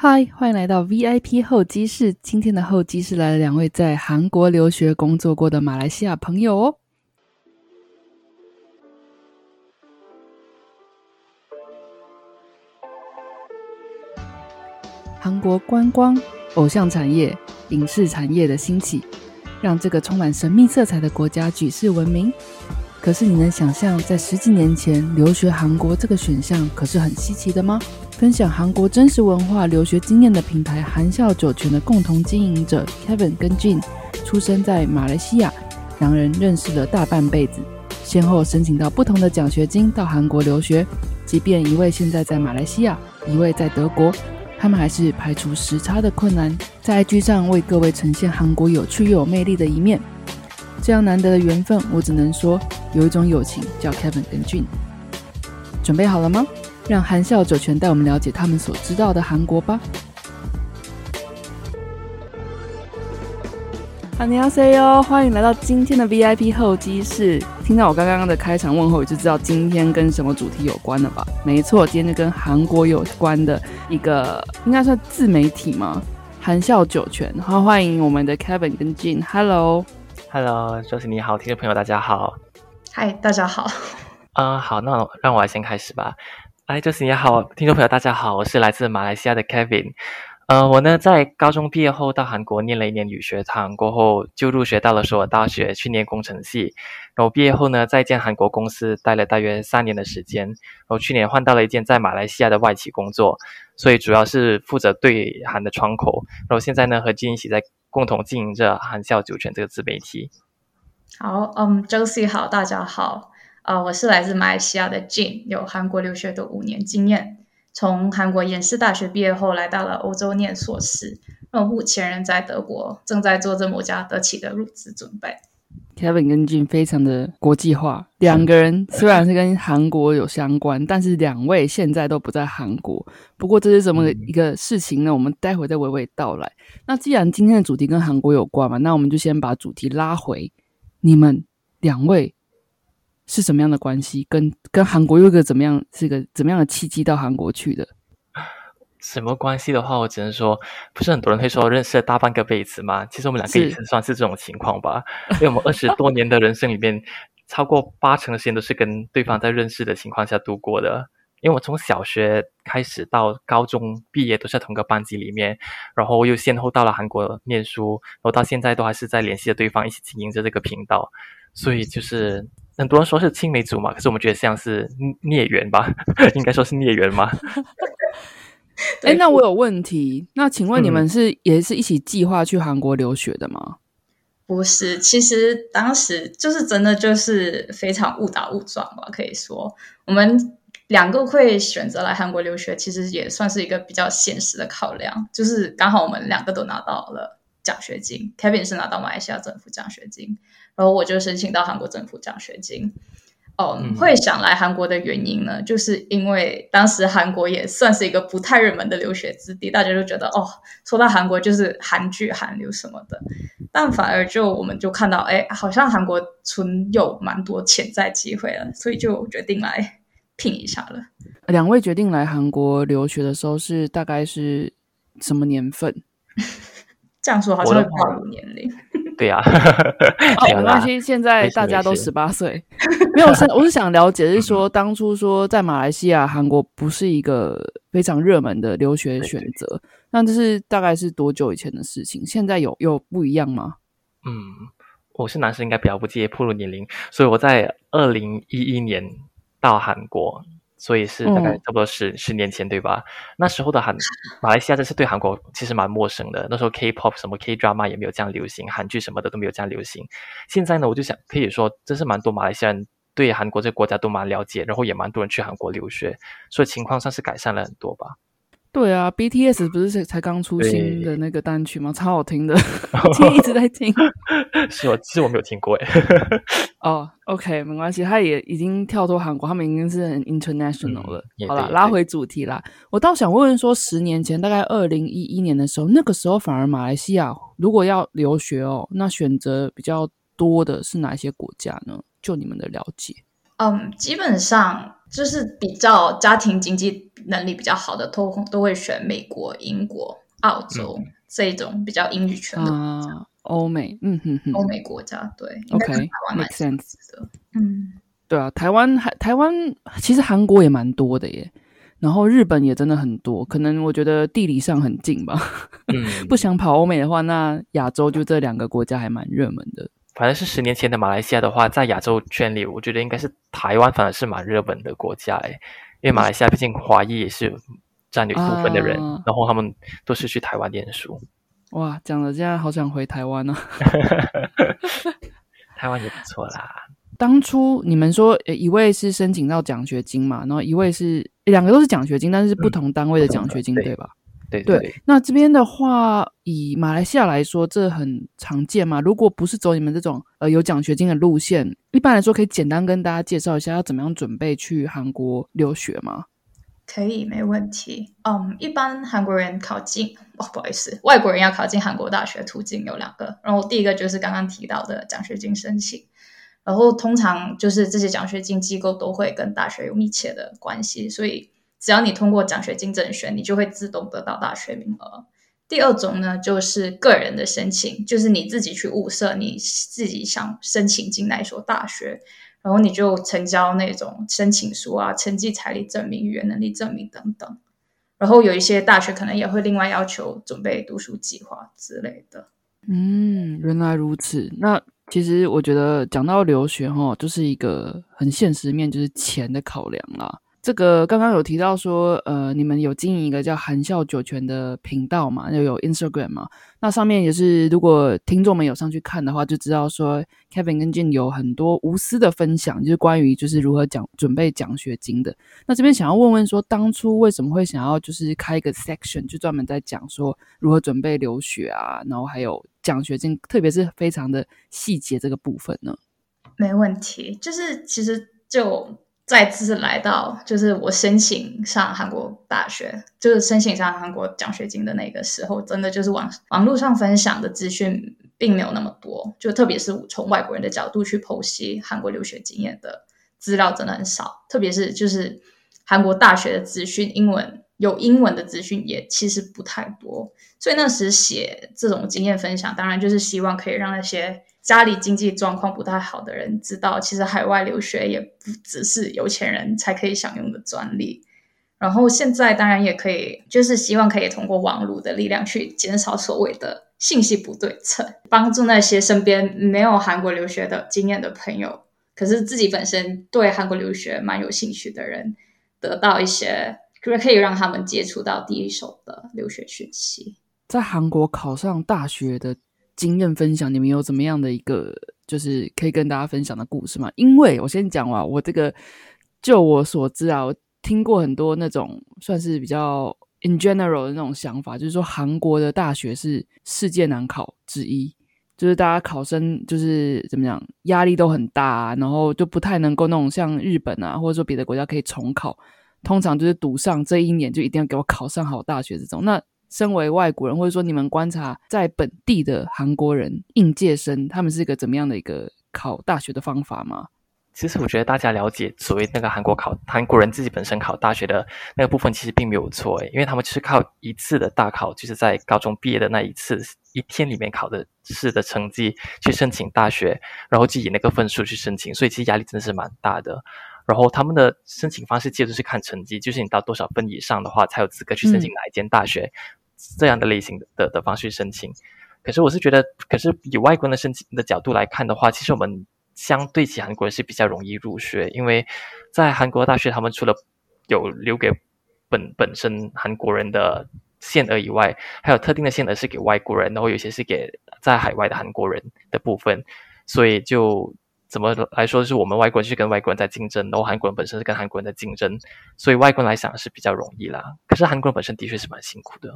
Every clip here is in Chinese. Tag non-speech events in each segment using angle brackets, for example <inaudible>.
嗨，欢迎来到 VIP 候机室。今天的候机室来了两位在韩国留学工作过的马来西亚朋友哦。韩国观光、偶像产业、影视产业的兴起，让这个充满神秘色彩的国家举世闻名。可是，你能想象在十几年前留学韩国这个选项可是很稀奇的吗？分享韩国真实文化留学经验的品牌含笑酒泉的共同经营者 Kevin 跟俊出生在马来西亚，两人认识了大半辈子，先后申请到不同的奖学金到韩国留学。即便一位现在在马来西亚，一位在德国，他们还是排除时差的困难，在 IG 上为各位呈现韩国有趣又有魅力的一面。这样难得的缘分，我只能说有一种友情叫 Kevin 跟俊。准备好了吗？让韩笑九泉带我们了解他们所知道的韩国吧。好尼亚 C O，欢迎来到今天的 V I P 候机室。听到我刚刚的开场问候，就知道今天跟什么主题有关了吧？没错，今天就跟韩国有关的一个，应该算自媒体吗？韩笑九泉，好，欢迎我们的 Kevin 跟 Jin。Hello，Hello，就是你好，听众朋友大家好。嗨，大家好。啊、好，那让我来先开始吧。哎，就是你好，听众朋友，大家好，我是来自马来西亚的 Kevin。呃，我呢在高中毕业后到韩国念了一年语学堂，过后就入学到了首尔大学去念工程系。然后毕业后呢，在一间韩国公司待了大约三年的时间。然后去年换到了一间在马来西亚的外企工作，所以主要是负责对韩的窗口。然后现在呢，和金一起在共同经营着韩笑酒泉这个自媒体。好，嗯，Josie 好，大家好。啊，我是来自马来西亚的 Jin，有韩国留学的五年经验。从韩国延世大学毕业后，来到了欧洲念硕士。那目前人在德国，正在做着某家德企的入职准备。Kevin 跟 Jin 非常的国际化，两个人虽然是跟韩国有相关，但是两位现在都不在韩国。不过这是什么一个事情呢？我们待会再娓娓道来。那既然今天的主题跟韩国有关嘛，那我们就先把主题拉回你们两位。是什么样的关系？跟跟韩国又一个怎么样？这个怎么样的契机到韩国去的？什么关系的话，我只能说，不是很多人会说认识了大半个辈子嘛？其实我们两个也是算是这种情况吧。<laughs> 因为我们二十多年的人生里面，超过八成的时间都是跟对方在认识的情况下度过的。因为我从小学开始到高中毕业都是在同个班级里面，然后又先后到了韩国念书，然后到现在都还是在联系着对方，一起经营着这个频道。所以就是。很多人说是青梅竹马，可是我们觉得像是孽缘吧，<laughs> 应该说是孽缘吗？<laughs> 哎，那我有问题，那请问你们是也是一起计划去韩国留学的吗？不是，其实当时就是真的就是非常误打误撞吧，可以说我们两个会选择来韩国留学，其实也算是一个比较现实的考量，就是刚好我们两个都拿到了奖学金，Kevin 是拿到马来西亚政府奖学金。然后我就申请到韩国政府奖学金。嗯，会想来韩国的原因呢，就是因为当时韩国也算是一个不太热门的留学之地，大家都觉得哦，说到韩国就是韩剧、韩流什么的。但反而就我们就看到，哎，好像韩国存有蛮多潜在机会了，所以就决定来拼一下了。两位决定来韩国留学的时候是大概是什么年份？<laughs> 这样说好像会暴露年龄。对呀，没关系。现在大家都十八岁，<laughs> 没有是我是想了解，是说当初说在马来西亚、韩国不是一个非常热门的留学选择，那这是大概是多久以前的事情？现在有有不一样吗？嗯，我是男生，应该比较不介意暴露年龄，所以我在二零一一年到韩国。所以是大概差不多十十年前，对吧？那时候的韩马来西亚真是对韩国其实蛮陌生的。那时候 K-pop 什么 K-drama 也没有这样流行，韩剧什么的都没有这样流行。现在呢，我就想可以说，真是蛮多马来西亚人对韩国这个国家都蛮了解，然后也蛮多人去韩国留学，所以情况算是改善了很多吧。对啊，BTS 不是才刚出新的那个单曲吗？超好听的，<laughs> 我今天一直在听。<laughs> 是我其实我没有听过哎。哦，OK，没关系，他也已经跳脱韩国，他们已经是很 international 了。好了，拉回主题啦。我倒想问问说，十年前，大概二零一一年的时候，那个时候反而马来西亚如果要留学哦，那选择比较多的是哪些国家呢？就你们的了解？嗯，基本上就是比较家庭经济能力比较好的，都都会选美国、英国、澳洲这一种比较英语圈的欧美，嗯哼哼，欧美国家对，OK，make sense 的，嗯，对啊，台湾还台湾其实韩国也蛮多的耶。然后日本也真的很多，可能我觉得地理上很近吧。嗯，<laughs> 不想跑欧美的话，那亚洲就这两个国家还蛮热门的。反正是十年前的马来西亚的话，在亚洲圈里，我觉得应该是台湾反而是蛮热门的国家诶，因为马来西亚毕竟华裔也是占有一部分的人，然后他们都是去台湾念书。哇，讲了，这样好想回台湾呢。台湾也不错啦。当初你们说一位是申请到奖学金嘛，然后一位是两个都是奖学金，但是不同单位的奖学金，对吧？对对。那这边的话，以马来西亚来说，这很常见嘛。如果不是走你们这种呃有奖学金的路线，一般来说可以简单跟大家介绍一下要怎么样准备去韩国留学吗？可以，没问题。嗯，一般韩国人考进哦，不好意思，外国人要考进韩国大学途径有两个，然后第一个就是刚刚提到的奖学金申请。然后通常就是这些奖学金机构都会跟大学有密切的关系，所以只要你通过奖学金甄选，你就会自动得到大学名额。第二种呢，就是个人的申请，就是你自己去物色你自己想申请进哪一所大学，然后你就成交那种申请书啊、成绩、财力证明、语言能力证明等等。然后有一些大学可能也会另外要求准备读书计划之类的。嗯，原来如此。那其实我觉得讲到留学哈，就是一个很现实面，就是钱的考量啦。这个刚刚有提到说，呃，你们有经营一个叫“含笑九泉”的频道嘛，又有 Instagram 嘛。那上面也是，如果听众们有上去看的话，就知道说，Kevin 跟 Jin 有很多无私的分享，就是关于就是如何讲准备奖学金的。那这边想要问问说，当初为什么会想要就是开一个 section，就专门在讲说如何准备留学啊，然后还有奖学金，特别是非常的细节这个部分呢？没问题，就是其实就。再次来到，就是我申请上韩国大学，就是申请上韩国奖学金的那个时候，真的就是网网络上分享的资讯并没有那么多，就特别是从外国人的角度去剖析韩国留学经验的资料真的很少，特别是就是韩国大学的资讯，英文有英文的资讯也其实不太多，所以那时写这种经验分享，当然就是希望可以让那些。家里经济状况不太好的人知道，其实海外留学也不只是有钱人才可以享用的专利。然后现在当然也可以，就是希望可以通过网络的力量去减少所谓的信息不对称，帮助那些身边没有韩国留学的经验的朋友，可是自己本身对韩国留学蛮有兴趣的人，得到一些就是可以让他们接触到第一手的留学讯息。在韩国考上大学的。经验分享，你们有怎么样的一个就是可以跟大家分享的故事吗？因为我先讲啊，我这个就我所知啊，我听过很多那种算是比较 in general 的那种想法，就是说韩国的大学是世界难考之一，就是大家考生就是怎么样压力都很大，啊然后就不太能够那种像日本啊，或者说别的国家可以重考，通常就是赌上这一年就一定要给我考上好大学这种那。身为外国人，或者说你们观察在本地的韩国人应届生，他们是一个怎么样的一个考大学的方法吗？其实我觉得大家了解所谓那个韩国考韩国人自己本身考大学的那个部分，其实并没有错诶，因为他们就是靠一次的大考，就是在高中毕业的那一次一天里面考的试的成绩去申请大学，然后就以那个分数去申请，所以其实压力真的是蛮大的。然后他们的申请方式其实是看成绩，就是你到多少分以上的话，才有资格去申请哪一间大学。这样的类型的的方式申请，可是我是觉得，可是以外国人的申请的角度来看的话，其实我们相对起韩国人是比较容易入学，因为在韩国大学，他们除了有留给本本身韩国人的限额以外，还有特定的限额是给外国人，然后有些是给在海外的韩国人的部分，所以就怎么来说，是我们外国人去跟外国人在竞争，然后韩国人本身是跟韩国人在竞争，所以外国人来想是比较容易啦。可是韩国人本身的确是蛮辛苦的。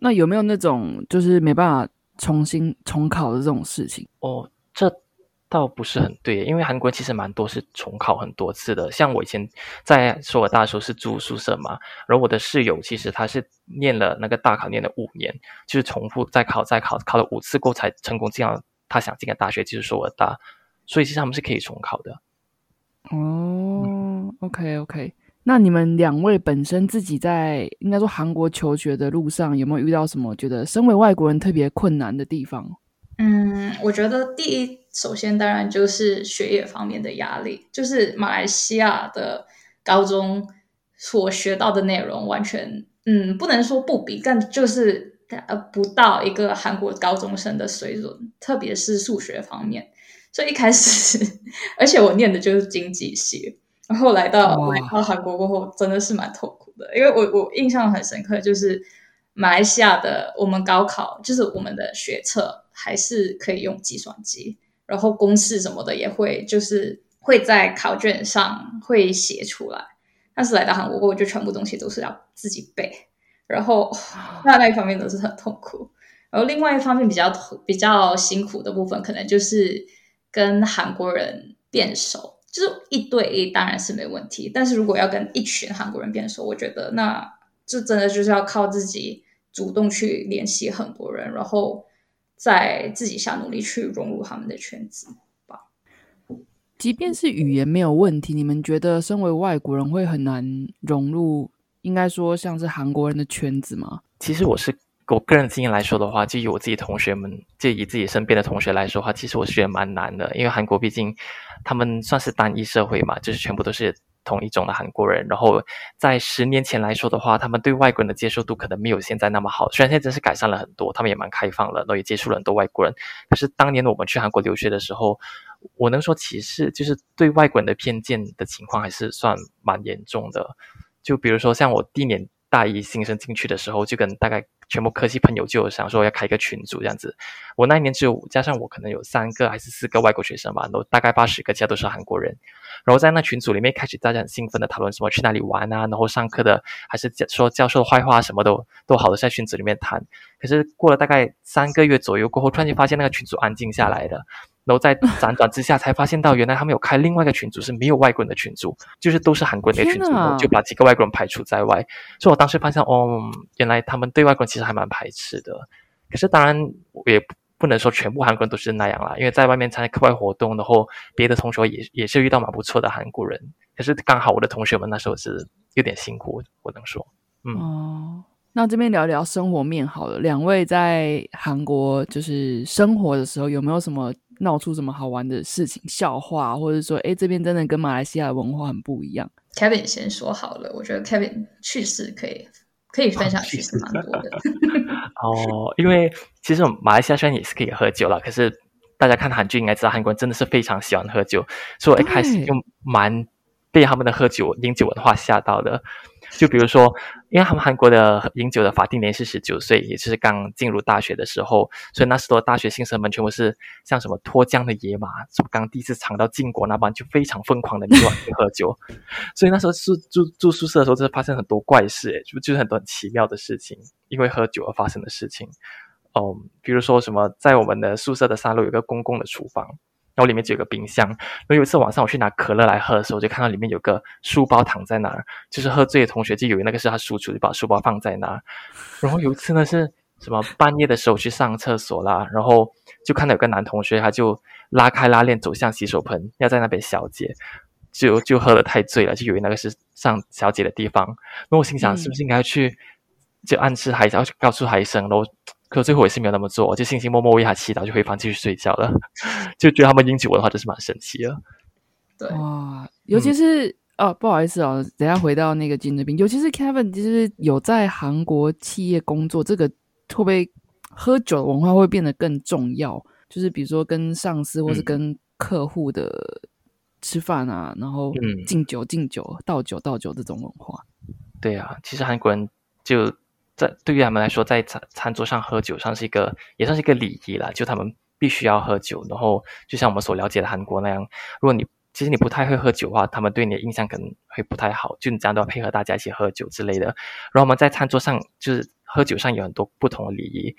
那有没有那种就是没办法重新重考的这种事情？哦，这倒不是很对，因为韩国其实蛮多是重考很多次的。像我以前在首尔大时候是住宿舍嘛，然后我的室友其实他是念了那个大考念了五年，就是重复再考再考，考了五次过才成功进了他想进的大学，就是首尔大。所以其实他们是可以重考的。哦，哦，OK OK。那你们两位本身自己在应该说韩国求学的路上，有没有遇到什么觉得身为外国人特别困难的地方？嗯，我觉得第一，首先当然就是学业方面的压力，就是马来西亚的高中所学到的内容完全，嗯，不能说不比，但就是呃不到一个韩国高中生的水准，特别是数学方面。所以一开始，而且我念的就是经济系。然后来到来到韩国过后，真的是蛮痛苦的，因为我我印象很深刻，就是马来西亚的我们高考，就是我们的学测还是可以用计算机，然后公式什么的也会就是会在考卷上会写出来，但是来到韩国过后，就全部东西都是要自己背，然后那那一方面都是很痛苦，然后另外一方面比较比较辛苦的部分，可能就是跟韩国人变熟。就是一对一当然是没问题，但是如果要跟一群韩国人变熟，我觉得那这真的就是要靠自己主动去联系很多人，然后再自己下努力去融入他们的圈子吧。即便是语言没有问题，你们觉得身为外国人会很难融入？应该说像是韩国人的圈子吗？其实我是。我个人经验来说的话，就以我自己同学们，就以自己身边的同学来说的话，其实我是觉得蛮难的。因为韩国毕竟他们算是单一社会嘛，就是全部都是同一种的韩国人。然后在十年前来说的话，他们对外国人的接受度可能没有现在那么好。虽然现在真是改善了很多，他们也蛮开放了，然后也接触了很多外国人。可是当年我们去韩国留学的时候，我能说歧视就是对外国人的偏见的情况还是算蛮严重的。就比如说像我第一年大一新生进去的时候，就跟大概。全部科系朋友就想说要开一个群组这样子，我那一年只有加上我可能有三个还是四个外国学生吧，都大概八十个，其他都是韩国人。然后在那群组里面开始大家很兴奋的讨论什么去哪里玩啊，然后上课的还是说教授的坏话什么都都好的在群组里面谈。可是过了大概三个月左右过后，突然间发现那个群组安静下来了。然后在辗转之下，才发现到原来他们有开另外一个群组，是没有外国人的群组，就是都是韩国人的群组，就把几个外国人排除在外。所以我当时发现，哦，原来他们对外国人其实还蛮排斥的。可是当然，也不能说全部韩国人都是那样啦，因为在外面参加课外活动，然后别的同学也也是遇到蛮不错的韩国人。可是刚好我的同学们那时候是有点辛苦，我能说，嗯。哦，那这边聊聊生活面好了。两位在韩国就是生活的时候，有没有什么？闹出什么好玩的事情、笑话，或者说，哎，这边真的跟马来西亚文化很不一样。Kevin 先说好了，我觉得 Kevin 去世可以可以分享其实蛮多的。<laughs> <laughs> 哦，因为其实马来西亚虽然也是可以喝酒了，可是大家看韩剧应该知道，韩国人真的是非常喜欢喝酒，所以我一开始就蛮被他们的喝酒饮酒文化吓到的。就比如说，因为他们韩国的饮酒的法定年是十九岁，也就是刚进入大学的时候，所以那时候大学新生们全部是像什么脱缰的野马，什么刚第一次尝到禁果那般，就非常疯狂的乱喝酒。<laughs> 所以那时候住住住宿舍的时候，真的发生很多怪事，就就是很多很奇妙的事情，因为喝酒而发生的事情。哦，比如说什么，在我们的宿舍的三楼有个公共的厨房。然后里面就有个冰箱。然后有一次晚上我去拿可乐来喝的时候，就看到里面有个书包躺在那儿。就是喝醉的同学就以为那个是他叔叔，就把书包放在那儿。然后有一次呢，是什么半夜的时候去上厕所啦，然后就看到有个男同学，他就拉开拉链走向洗手盆，要在那边小解，就就喝的太醉了，就以为那个是上小姐的地方。那我心想，是不是应该去就暗示他一下，告诉他一声，然后。可最后也是没有那么做，就信心默默为他祈祷，就回房继续睡觉了。<laughs> 就觉得他们饮酒文化真是蛮神奇的。对哇，尤其是哦，不好意思哦，等下回到那个金这边，尤其是 Kevin，就是有在韩国企业工作，这个会不会喝酒文化会变得更重要？就是比如说跟上司或是跟客户的吃饭啊，然后敬酒敬酒倒酒倒酒这种文化。对啊，其实韩国人就。在对于他们来说，在餐餐桌上喝酒算是一个，也算是一个礼仪了。就他们必须要喝酒，然后就像我们所了解的韩国那样，如果你其实你不太会喝酒的话，他们对你的印象可能会不太好。就你这样都要配合大家一起喝酒之类的。然后我们在餐桌上就是喝酒上有很多不同的礼仪。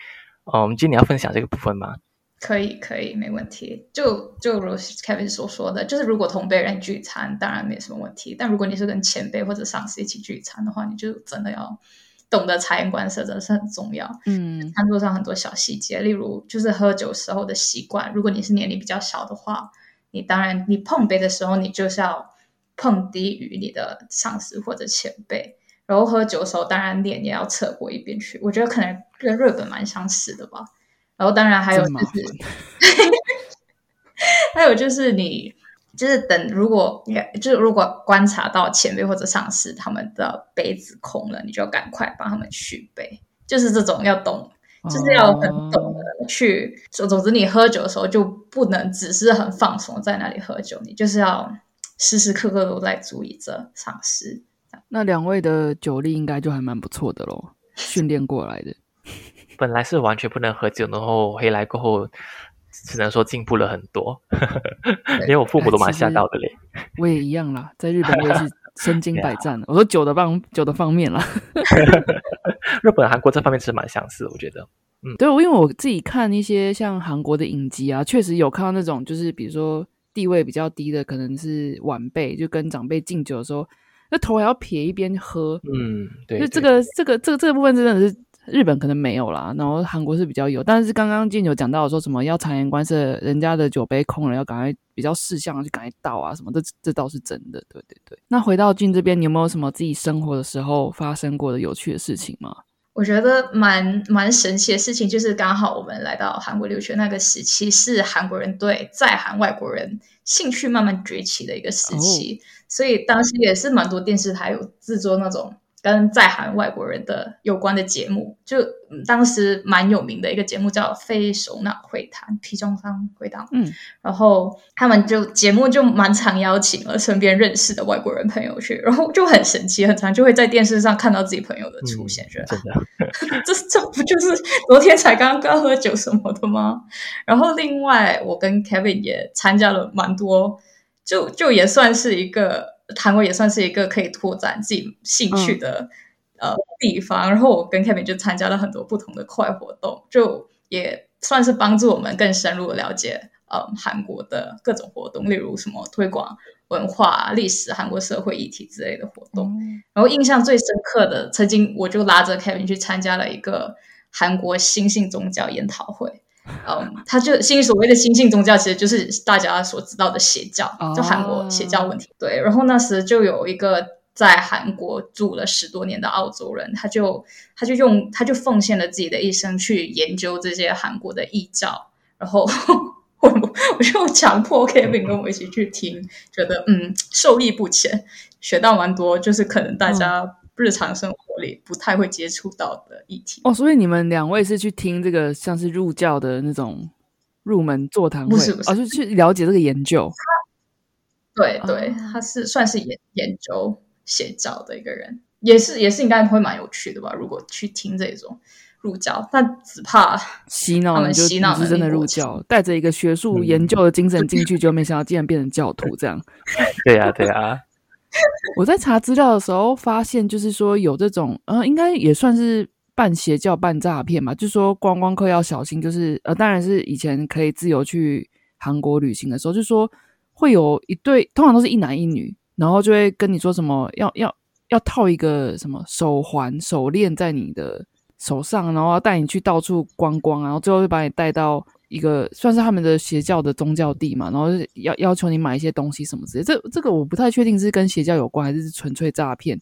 哦，我们今天要分享这个部分吗？可以，可以，没问题。就就如 Kevin 所说的，就是如果同辈人聚餐，当然没什么问题。但如果你是跟前辈或者上司一起聚餐的话，你就真的要。懂得察言观色真的是很重要。嗯，餐桌上很多小细节，例如就是喝酒时候的习惯。如果你是年龄比较小的话，你当然你碰杯的时候，你就是要碰低于你的上司或者前辈。然后喝酒的时候，当然脸也要侧过一边去。我觉得可能跟日本蛮相似的吧。然后当然还有就是，<laughs> 还有就是你就是等如果就是如果观察到前辈或者上司他们的杯子空了，你就赶快帮他们续杯。就是这种要懂，就是要很懂得去。总总之，你喝酒的时候就不能只是很放松在那里喝酒，你就是要时时刻刻都在注意着上司。那两位的酒力应该就还蛮不错的喽，训练过来的。<laughs> 本来是完全不能喝酒，然后回来过后，只能说进步了很多，<laughs> 连我父母都蛮吓到的嘞。我也一样啦，在日本我也是 <laughs> 身经百战。我说酒的方酒的方面啦，<laughs> 日本、韩国这方面其实蛮相似，我觉得。嗯，对，因为我自己看一些像韩国的影集啊，确实有看到那种，就是比如说地位比较低的，可能是晚辈，就跟长辈敬酒的时候。那头还要撇一边喝，嗯，对，就这个这个这个这个部分真的是日本可能没有啦，然后韩国是比较有，但是刚刚金有讲到说什么要察言观色，人家的酒杯空了要赶快比较识相去赶快倒啊什么，这这倒是真的，对对对。那回到俊这边，你有没有什么自己生活的时候发生过的有趣的事情吗？我觉得蛮蛮神奇的事情，就是刚好我们来到韩国留学那个时期，是韩国人对在韩外国人兴趣慢慢崛起的一个时期，所以当时也是蛮多电视台有制作那种。跟在韩外国人的有关的节目，就当时蛮有名的一个节目叫《非首脑会谈》，皮中方会谈。嗯，然后他们就节目就蛮常邀请了身边认识的外国人朋友去，然后就很神奇，很常就会在电视上看到自己朋友的出现，觉得 <laughs> 这这不就是昨天才刚刚喝酒什么的吗？然后另外，我跟 Kevin 也参加了蛮多，就就也算是一个。韩国也算是一个可以拓展自己兴趣的呃地方，然后我跟 Kevin 就参加了很多不同的课外活动，就也算是帮助我们更深入的了解呃韩国的各种活动，例如什么推广文化、历史、韩国社会议题之类的活动。然后印象最深刻的，曾经我就拉着 Kevin 去参加了一个韩国新兴宗教研讨会。嗯，他就新所谓的新兴宗教，其实就是大家所知道的邪教，就韩国邪教问题。对，然后那时就有一个在韩国住了十多年的澳洲人，他就他就用他就奉献了自己的一生去研究这些韩国的异教，然后 <laughs> 我我就强迫 Kevin 跟我一起去听，觉得嗯受益不浅，学到蛮多，就是可能大家。日常生活里不太会接触到的议题哦，所以你们两位是去听这个像是入教的那种入门座谈会，不是？而是去了解这个研究。对对，他是算是研研究邪教的一个人，也是也是应该会蛮有趣的吧？如果去听这种入教，但只怕洗脑，他们洗脑是真的入教，带着一个学术研究的精神进去，就没想到竟然变成教徒这样。<laughs> 对呀，对呀。<laughs> 我在查资料的时候发现，就是说有这种，呃，应该也算是半邪教、半诈骗嘛。就是说观光客要小心，就是呃，当然是以前可以自由去韩国旅行的时候，就说会有一对，通常都是一男一女，然后就会跟你说什么，要要要套一个什么手环、手链在你的手上，然后带你去到处观光，然后最后就把你带到。一个算是他们的邪教的宗教地嘛，然后要要求你买一些东西什么之类，这这个我不太确定是跟邪教有关还是纯粹诈骗。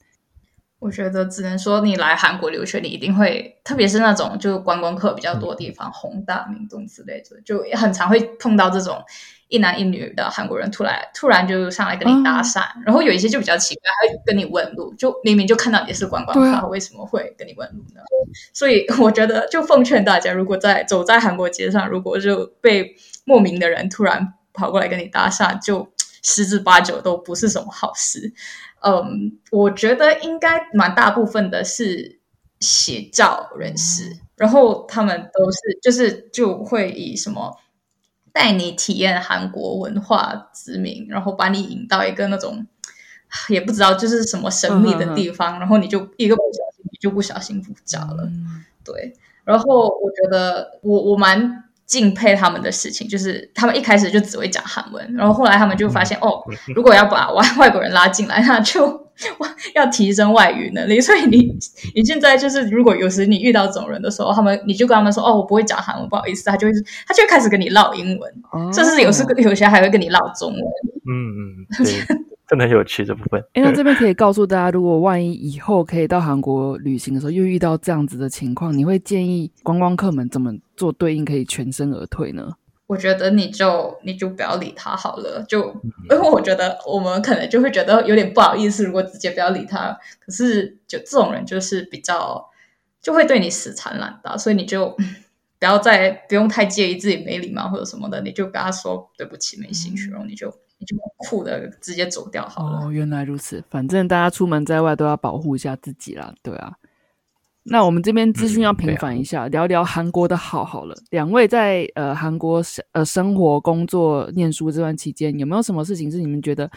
我觉得只能说你来韩国留学，你一定会，特别是那种就观光客比较多的地方，宏大、明洞之类的，就很常会碰到这种。一男一女的韩国人突然突然就上来跟你搭讪，然后有一些就比较奇怪，还会跟你问路，就明明就看到你是观光客，为什么会跟你问路呢？所以 <laughs> 我觉得，就奉劝大家，如果在走在韩国街上，如果就被莫名的人突然跑过来跟你搭讪，就十之八九都不是什么好事。嗯，我觉得应该蛮大部分的是邪教人士，然后他们都是就是就会以什么。带你体验韩国文化之名，然后把你引到一个那种也不知道就是什么神秘的地方，然后你就一个不小心，你就不小心入教了。对，然后我觉得我我蛮敬佩他们的事情，就是他们一开始就只会讲韩文，然后后来他们就发现哦，如果要把外外国人拉进来，那就。要提升外语能力，所以你 <laughs> 你现在就是，如果有时你遇到这种人的时候，他们你就跟他们说：“哦，我不会讲韩文，不好意思。”他就会他就会开始跟你唠英文，甚至有时有些还会跟你唠中文。嗯嗯，<laughs> <laughs> 真的很有趣这部分。哎，那这边可以告诉大家，如果万一以后可以到韩国旅行的时候，又遇到这样子的情况，你会建议观光客们怎么做对应，可以全身而退呢？我觉得你就你就不要理他好了，就因为我觉得我们可能就会觉得有点不好意思，如果直接不要理他。可是就这种人就是比较就会对你死缠烂打，所以你就 <laughs> 不要再不用太介意自己没礼貌或者什么的，你就跟他说对不起，没兴趣，然后你就你就酷的直接走掉好了。哦，原来如此，反正大家出门在外都要保护一下自己啦，对啊。那我们这边资讯要平反一下，聊聊韩国的好好了。两位在呃韩国生呃生活、工作、念书这段期间，有没有什么事情是你们觉得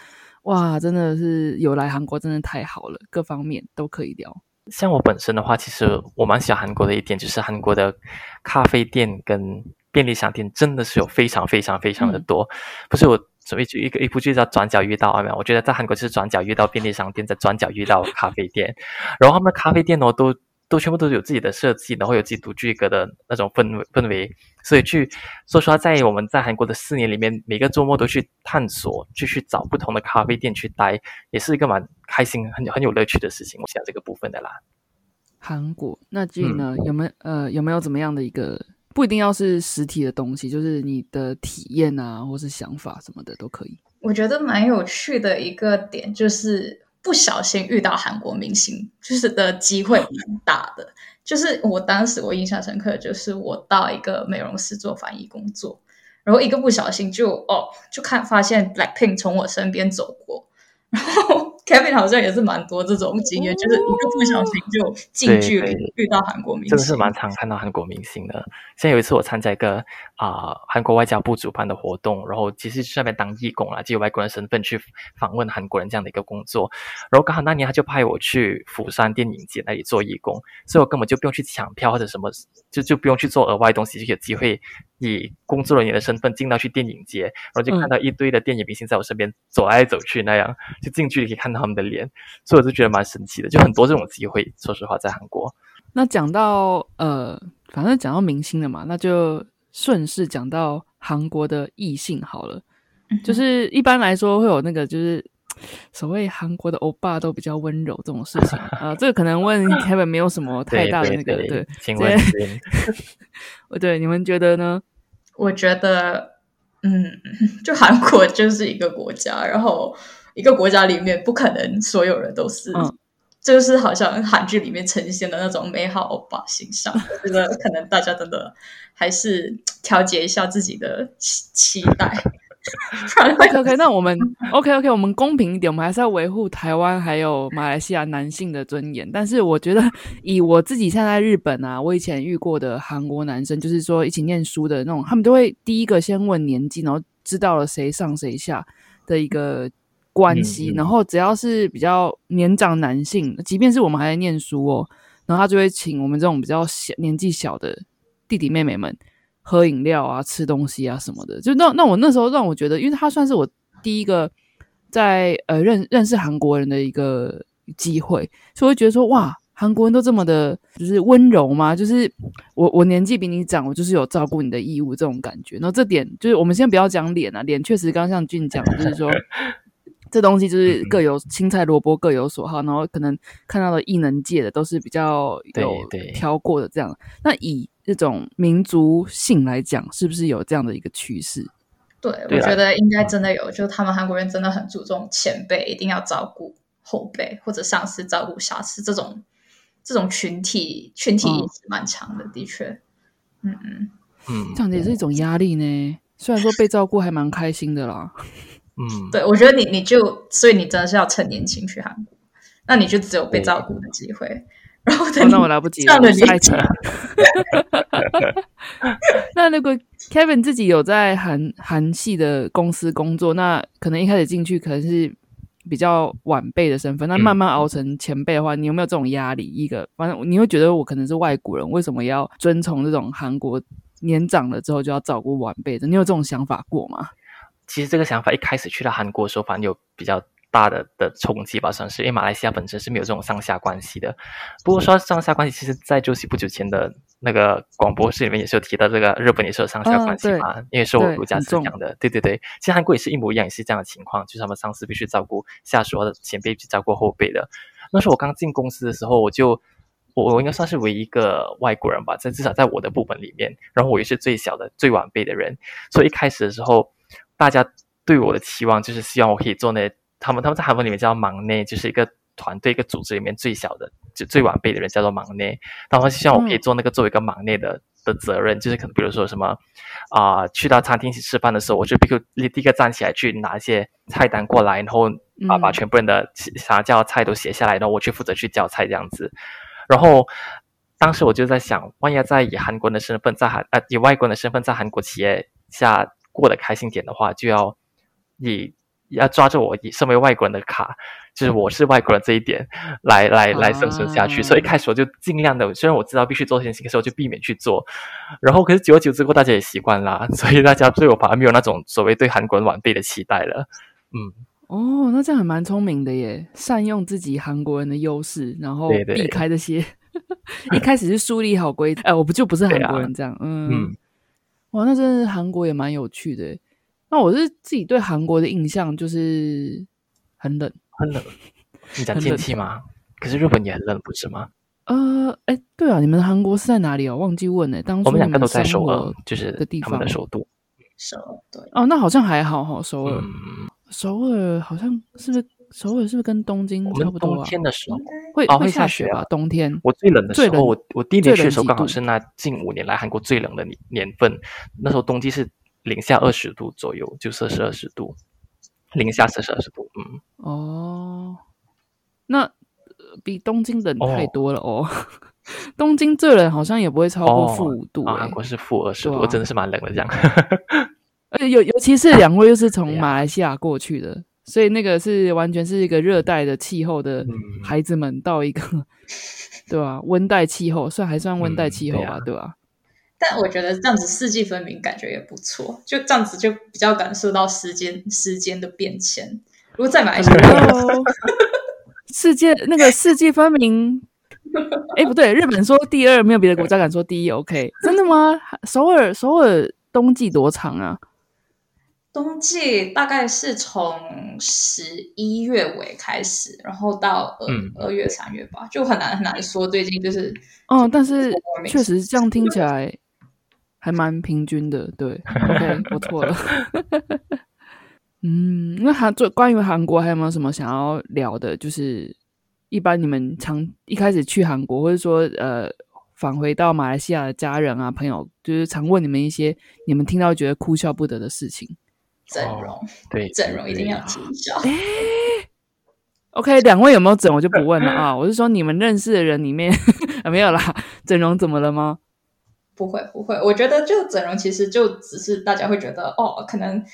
哇，真的是有来韩国真的太好了？各方面都可以聊。像我本身的话，其实我蛮喜欢韩国的一点，就是韩国的咖啡店跟便利商店真的是有非常非常非常的多。不是我准备去一个一部剧叫《转角遇到》没有？我觉得在韩国就是转角遇到便利商店，在转角遇到咖啡店，然后他们的咖啡店呢都。都全部都有自己的设计，然后有自己独具一格的那种氛围氛围，所以去说实话，在我们在韩国的四年里面，每个周末都去探索，就去找不同的咖啡店去待，也是一个蛮开心、很很有乐趣的事情。我想这个部分的啦。韩国那剧呢，有没有呃有没有怎么样的一个不一定要是实体的东西，就是你的体验啊，或是想法什么的都可以。我觉得蛮有趣的一个点就是。不小心遇到韩国明星，就是的机会蛮大的。就是我当时我印象深刻，就是我到一个美容室做翻译工作，然后一个不小心就哦，就看发现 Blackpink 从我身边走过，然后。Kevin 好像也是蛮多这种经验，就是一个不小心就近距离遇到韩国明星，真的是蛮常看到韩国明星的。像有一次我参加一个啊韩国外交部主办的活动，然后其实去那边当义工啦，就有外国人身份去访问韩国人这样的一个工作。然后刚好那年他就派我去釜山电影节那里做义工，所以我根本就不用去抢票或者什么，就就不用去做额外东西，就有机会。以工作人员的身份进到去电影节，然后就看到一堆的电影明星在我身边走来走去，那样就近距离可以看到他们的脸，所以我就觉得蛮神奇的，就很多这种机会。说实话，在韩国，那讲到呃，反正讲到明星了嘛，那就顺势讲到韩国的异性好了。就是一般来说会有那个，就是所谓韩国的欧巴都比较温柔这种事情啊，这个可能问 Kevin 没有什么太大的那个对，请问，<laughs> 对，你们觉得呢？我觉得，嗯，就韩国就是一个国家，然后一个国家里面不可能所有人都是，就是好像韩剧里面呈现的那种美好欧巴形象。我觉得可能大家真的还是调节一下自己的期待。<laughs> OK OK，<laughs> 那我们 OK OK，我们公平一点，我们还是要维护台湾还有马来西亚男性的尊严。但是我觉得，以我自己现在日本啊，我以前遇过的韩国男生，就是说一起念书的那种，他们都会第一个先问年纪，然后知道了谁上谁下的一个关系。然后只要是比较年长男性，即便是我们还在念书哦，然后他就会请我们这种比较小年纪小的弟弟妹妹们。喝饮料啊，吃东西啊，什么的，就那那我那时候让我觉得，因为他算是我第一个在呃认认识韩国人的一个机会，所以我觉得说哇，韩国人都这么的，就是温柔吗？就是我我年纪比你长，我就是有照顾你的义务这种感觉。然后这点就是我们先不要讲脸啊，脸确实刚像俊讲，就是说这东西就是各有青菜萝卜各有所好，然后可能看到的异能界的都是比较有挑过的这样。那以这种民族性来讲，是不是有这样的一个趋势？对，我觉得应该真的有，就他们韩国人真的很注重前辈，一定要照顾后辈或者上司照顾下司，这种这种群体群体意识蛮强的，的确，嗯嗯嗯，这样子也是一种压力呢。虽然说被照顾还蛮开心的啦，嗯，对，我觉得你你就所以你真的是要趁年轻去韩国，那你就只有被照顾的机会。然后那我来不及了，下一集。<laughs> 那如果 Kevin 自己有在韩韩系的公司工作，那可能一开始进去可能是比较晚辈的身份，那慢慢熬成前辈的话，你有没有这种压力？一个反正你会觉得我可能是外国人，为什么要遵从这种韩国年长了之后就要照顾晚辈的？你有这种想法过吗？其实这个想法一开始去到韩国的时候，反正有比较。大的的冲击吧，算是因为马来西亚本身是没有这种上下关系的。不过说上下关系，其实在就是不久前的那个广播室里面也是有提到这个日本也是有上下关系嘛，因为是我儒家思想的，对对对，其实韩国也是一模一样，也是这样的情况，就是他们上司必须照顾下属或者前辈去照顾后辈的。那时候我刚进公司的时候，我就我我应该算是唯一一个外国人吧，在至少在我的部门里面，然后我也是最小的、最晚辈的人，所以一开始的时候，大家对我的期望就是希望我可以做那他们他们在韩文里面叫忙内，就是一个。团队一个组织里面最小的就最晚辈的人叫做忙内，然后希望我可以做那个作为一个忙内的的责任，就是可能比如说什么啊，去到餐厅去吃饭的时候，我就立刻第一个站起来去拿一些菜单过来，然后把把全部人的想要叫菜都写下来，然后我去负责去叫菜这样子。然后当时我就在想，万一在以韩国人的身份在韩呃以外国人的身份在韩国企业下过得开心点的话，就要以。要抓着我以身为外国人的卡，就是我是外国人这一点来来来生存下去。所以一开始我就尽量的，虽然我知道必须做这件事情，可是我就避免去做。然后可是久而久之后，大家也习惯了，所以大家对我反而没有那种所谓对韩国人晚辈的期待了。嗯，哦，那这样还蛮聪明的耶，善用自己韩国人的优势，然后避开这些。<laughs> 一开始是树立好规，哎，我不就不是韩国人这样。嗯，哇，那真的韩国也蛮有趣的。那我是自己对韩国的印象就是很冷，很冷。你讲天气吗？可是日本也很冷，不是吗？呃，哎，对啊，你们韩国是在哪里哦？忘记问呢。当初我们两个都在首尔，就是的地方的首都。首尔对。哦，那好像还好哈。首尔，首尔好像是不是？首尔是不是跟东京差不多？冬天的时候会会下雪吧？冬天。我最冷的时候，我我第一年去的时候，刚好是那近五年来韩国最冷的年年份。那时候冬季是。零下二十度左右，就摄氏二十度，零下摄氏二十度，嗯，哦，那比东京冷太多了哦。<laughs> 东京最冷好像也不会超过负五度，韩国是负二十度，真的是蛮冷的这样。而 <laughs> 且尤尤其是两位又是从马来西亚过去的，所以那个是完全是一个热带的气候的孩子们到一个，<laughs> 对吧？温带气候算还算温带气候吧，对吧？但我觉得这样子四季分明，感觉也不错。就这样子，就比较感受到时间时间的变迁。如果再买一些，<laughs> 世界那个四季分明，<laughs> 哎，不对，日本说第二，没有别的国家敢说第一。OK，真的吗？首尔首尔冬季多长啊？冬季大概是从十一月尾开始，然后到二二月三月吧，就很难很难说。最近就是，哦，但是确实这样听起来。还蛮平均的，对，<laughs> OK，我错了。嗯，那韩最关于韩国还有没有什么想要聊的？就是一般你们常一开始去韩国，或者说呃返回到马来西亚的家人啊朋友，就是常问你们一些你们听到觉得哭笑不得的事情。整容，对，整容一定要提早。哎，OK，两位有没有整？我就不问了 <laughs> 啊。我是说你们认识的人里面 <laughs> 没有啦，整容怎么了吗？不会不会，我觉得就整容其实就只是大家会觉得哦，可能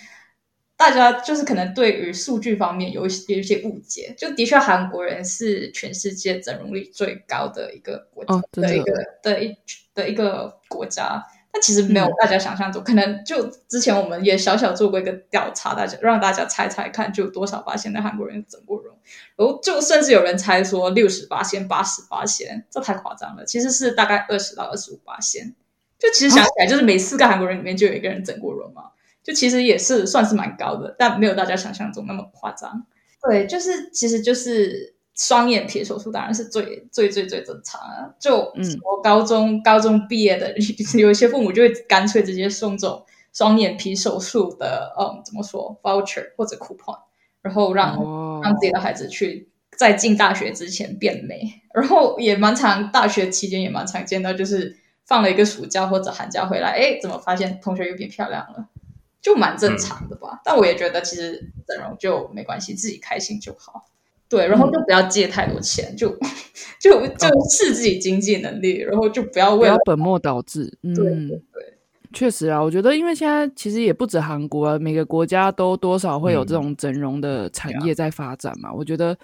大家就是可能对于数据方面有有一些误解。就的确，韩国人是全世界整容率最高的一个国家的一个的一的一个国家，但其实没有大家想象中。可能就之前我们也小小做过一个调查，大家让大家猜猜看，就多少八仙的韩国人整过容，然后就甚至有人猜说六十八仙、八十八仙，这太夸张了。其实是大概二十到二十五八仙。就其实想起来，就是每四个韩国人里面就有一个人整过容嘛，就其实也是算是蛮高的，但没有大家想象中那么夸张。对，就是其实就是双眼皮手术，当然是最最最最正常啊。就我高中高中毕业的，有一些父母就会干脆直接送这种双眼皮手术的，嗯，怎么说 voucher 或者 coupon，然后让让自己的孩子去在进大学之前变美，然后也蛮常大学期间也蛮常见到，就是。放了一个暑假或者寒假回来，哎，怎么发现同学又变漂亮了？就蛮正常的吧。但我也觉得其实整容就没关系，自己开心就好。对，然后就不要借太多钱，就就就是自己经济能力，然后就不要为了本末倒置。嗯，对，确实啊，我觉得因为现在其实也不止韩国啊，每个国家都多少会有这种整容的产业在发展嘛。我觉得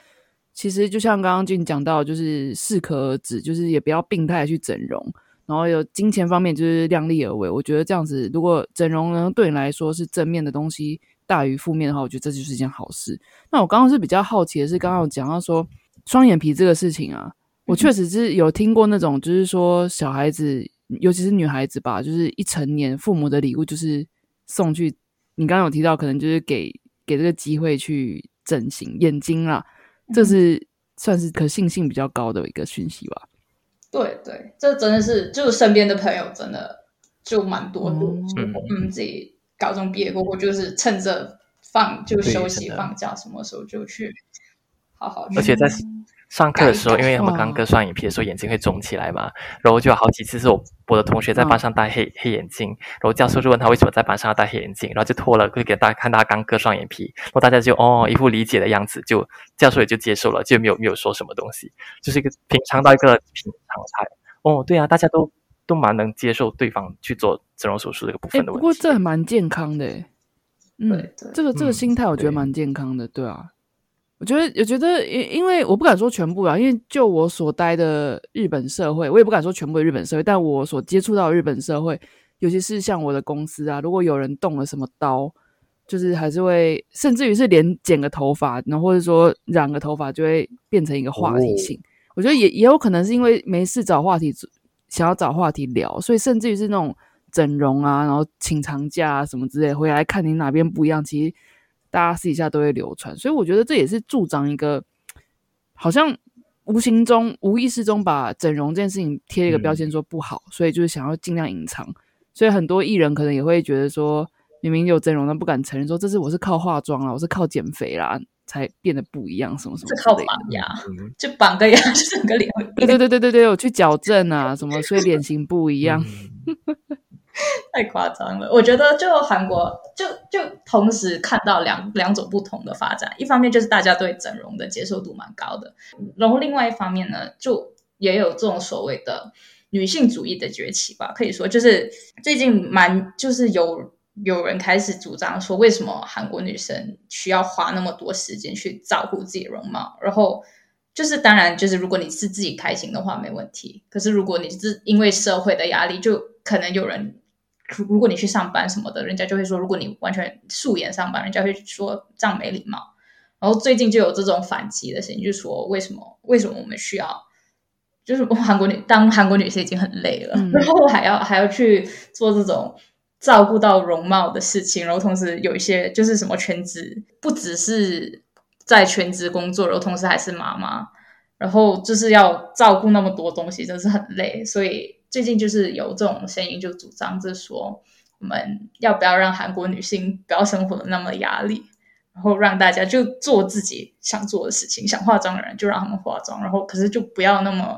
其实就像刚刚俊讲到，就是适可而止，就是也不要病态去整容。然后有金钱方面就是量力而为，我觉得这样子，如果整容呢对你来说是正面的东西大于负面的话，我觉得这就是一件好事。那我刚刚是比较好奇的是，刚刚有讲到说双眼皮这个事情啊，我确实是有听过那种，就是说小孩子尤其是女孩子吧，就是一成年父母的礼物就是送去。你刚刚有提到，可能就是给给这个机会去整形眼睛啦，这是算是可信性比较高的一个讯息吧。对对，这真的是就是身边的朋友真的就蛮多的。嗯，自己高中毕业过后，就是趁着放就休息放假，什么时候就去好好。而且在。上课的时候，因为他们刚割双眼皮的时候，眼睛会肿起来嘛，然后就有好几次是我我的同学在班上戴黑黑眼镜，然后教授就问他为什么在班上要戴黑眼镜，然后就脱了，就给大家看他刚割双眼皮，然后大家就哦一副理解的样子，就教授也就接受了，就没有没有说什么东西，就是一个平常到一个平常态。哦，对啊，大家都都蛮能接受对方去做整容手术这个部分的问题。不过这蛮健康的，嗯，这个这个心态我觉得蛮健康的，对啊。我觉得，我觉得，因因为我不敢说全部啊，因为就我所待的日本社会，我也不敢说全部的日本社会，但我所接触到日本社会，尤其是像我的公司啊，如果有人动了什么刀，就是还是会，甚至于是连剪个头发，然后或者说染个头发，就会变成一个话题性。我觉得也也有可能是因为没事找话题，想要找话题聊，所以甚至于是那种整容啊，然后请长假啊什么之类，回来看你哪边不一样，其实。大家私底下都会流传，所以我觉得这也是助长一个，好像无形中、无意识中把整容这件事情贴一个标签，说不好，所以就是想要尽量隐藏。所以很多艺人可能也会觉得说，明明有整容，但不敢承认，说这是我是靠化妆啊，我是靠减肥啦，才变得不一样，什么什么。是靠绑牙，就绑个牙 <laughs> 就，整个脸。对对对对对对，我去矫正啊，什么，所以脸型不一样。<laughs> 太夸张了，我觉得就韩国就就同时看到两两种不同的发展，一方面就是大家对整容的接受度蛮高的，然后另外一方面呢，就也有这种所谓的女性主义的崛起吧，可以说就是最近蛮就是有有人开始主张说，为什么韩国女生需要花那么多时间去照顾自己容貌，然后就是当然就是如果你是自己开心的话没问题，可是如果你是因为社会的压力，就可能有人。如果你去上班什么的，人家就会说；如果你完全素颜上班，人家会说这样没礼貌。然后最近就有这种反击的声音，就说为什么？为什么我们需要？就是韩国女当韩国女生已经很累了，然后还要还要去做这种照顾到容貌的事情，然后同时有一些就是什么全职，不只是在全职工作，然后同时还是妈妈，然后就是要照顾那么多东西，真是很累，所以。最近就是有这种声音，就主张是说，我们要不要让韩国女性不要生活的那么压力，然后让大家就做自己想做的事情，想化妆的人就让他们化妆，然后可是就不要那么，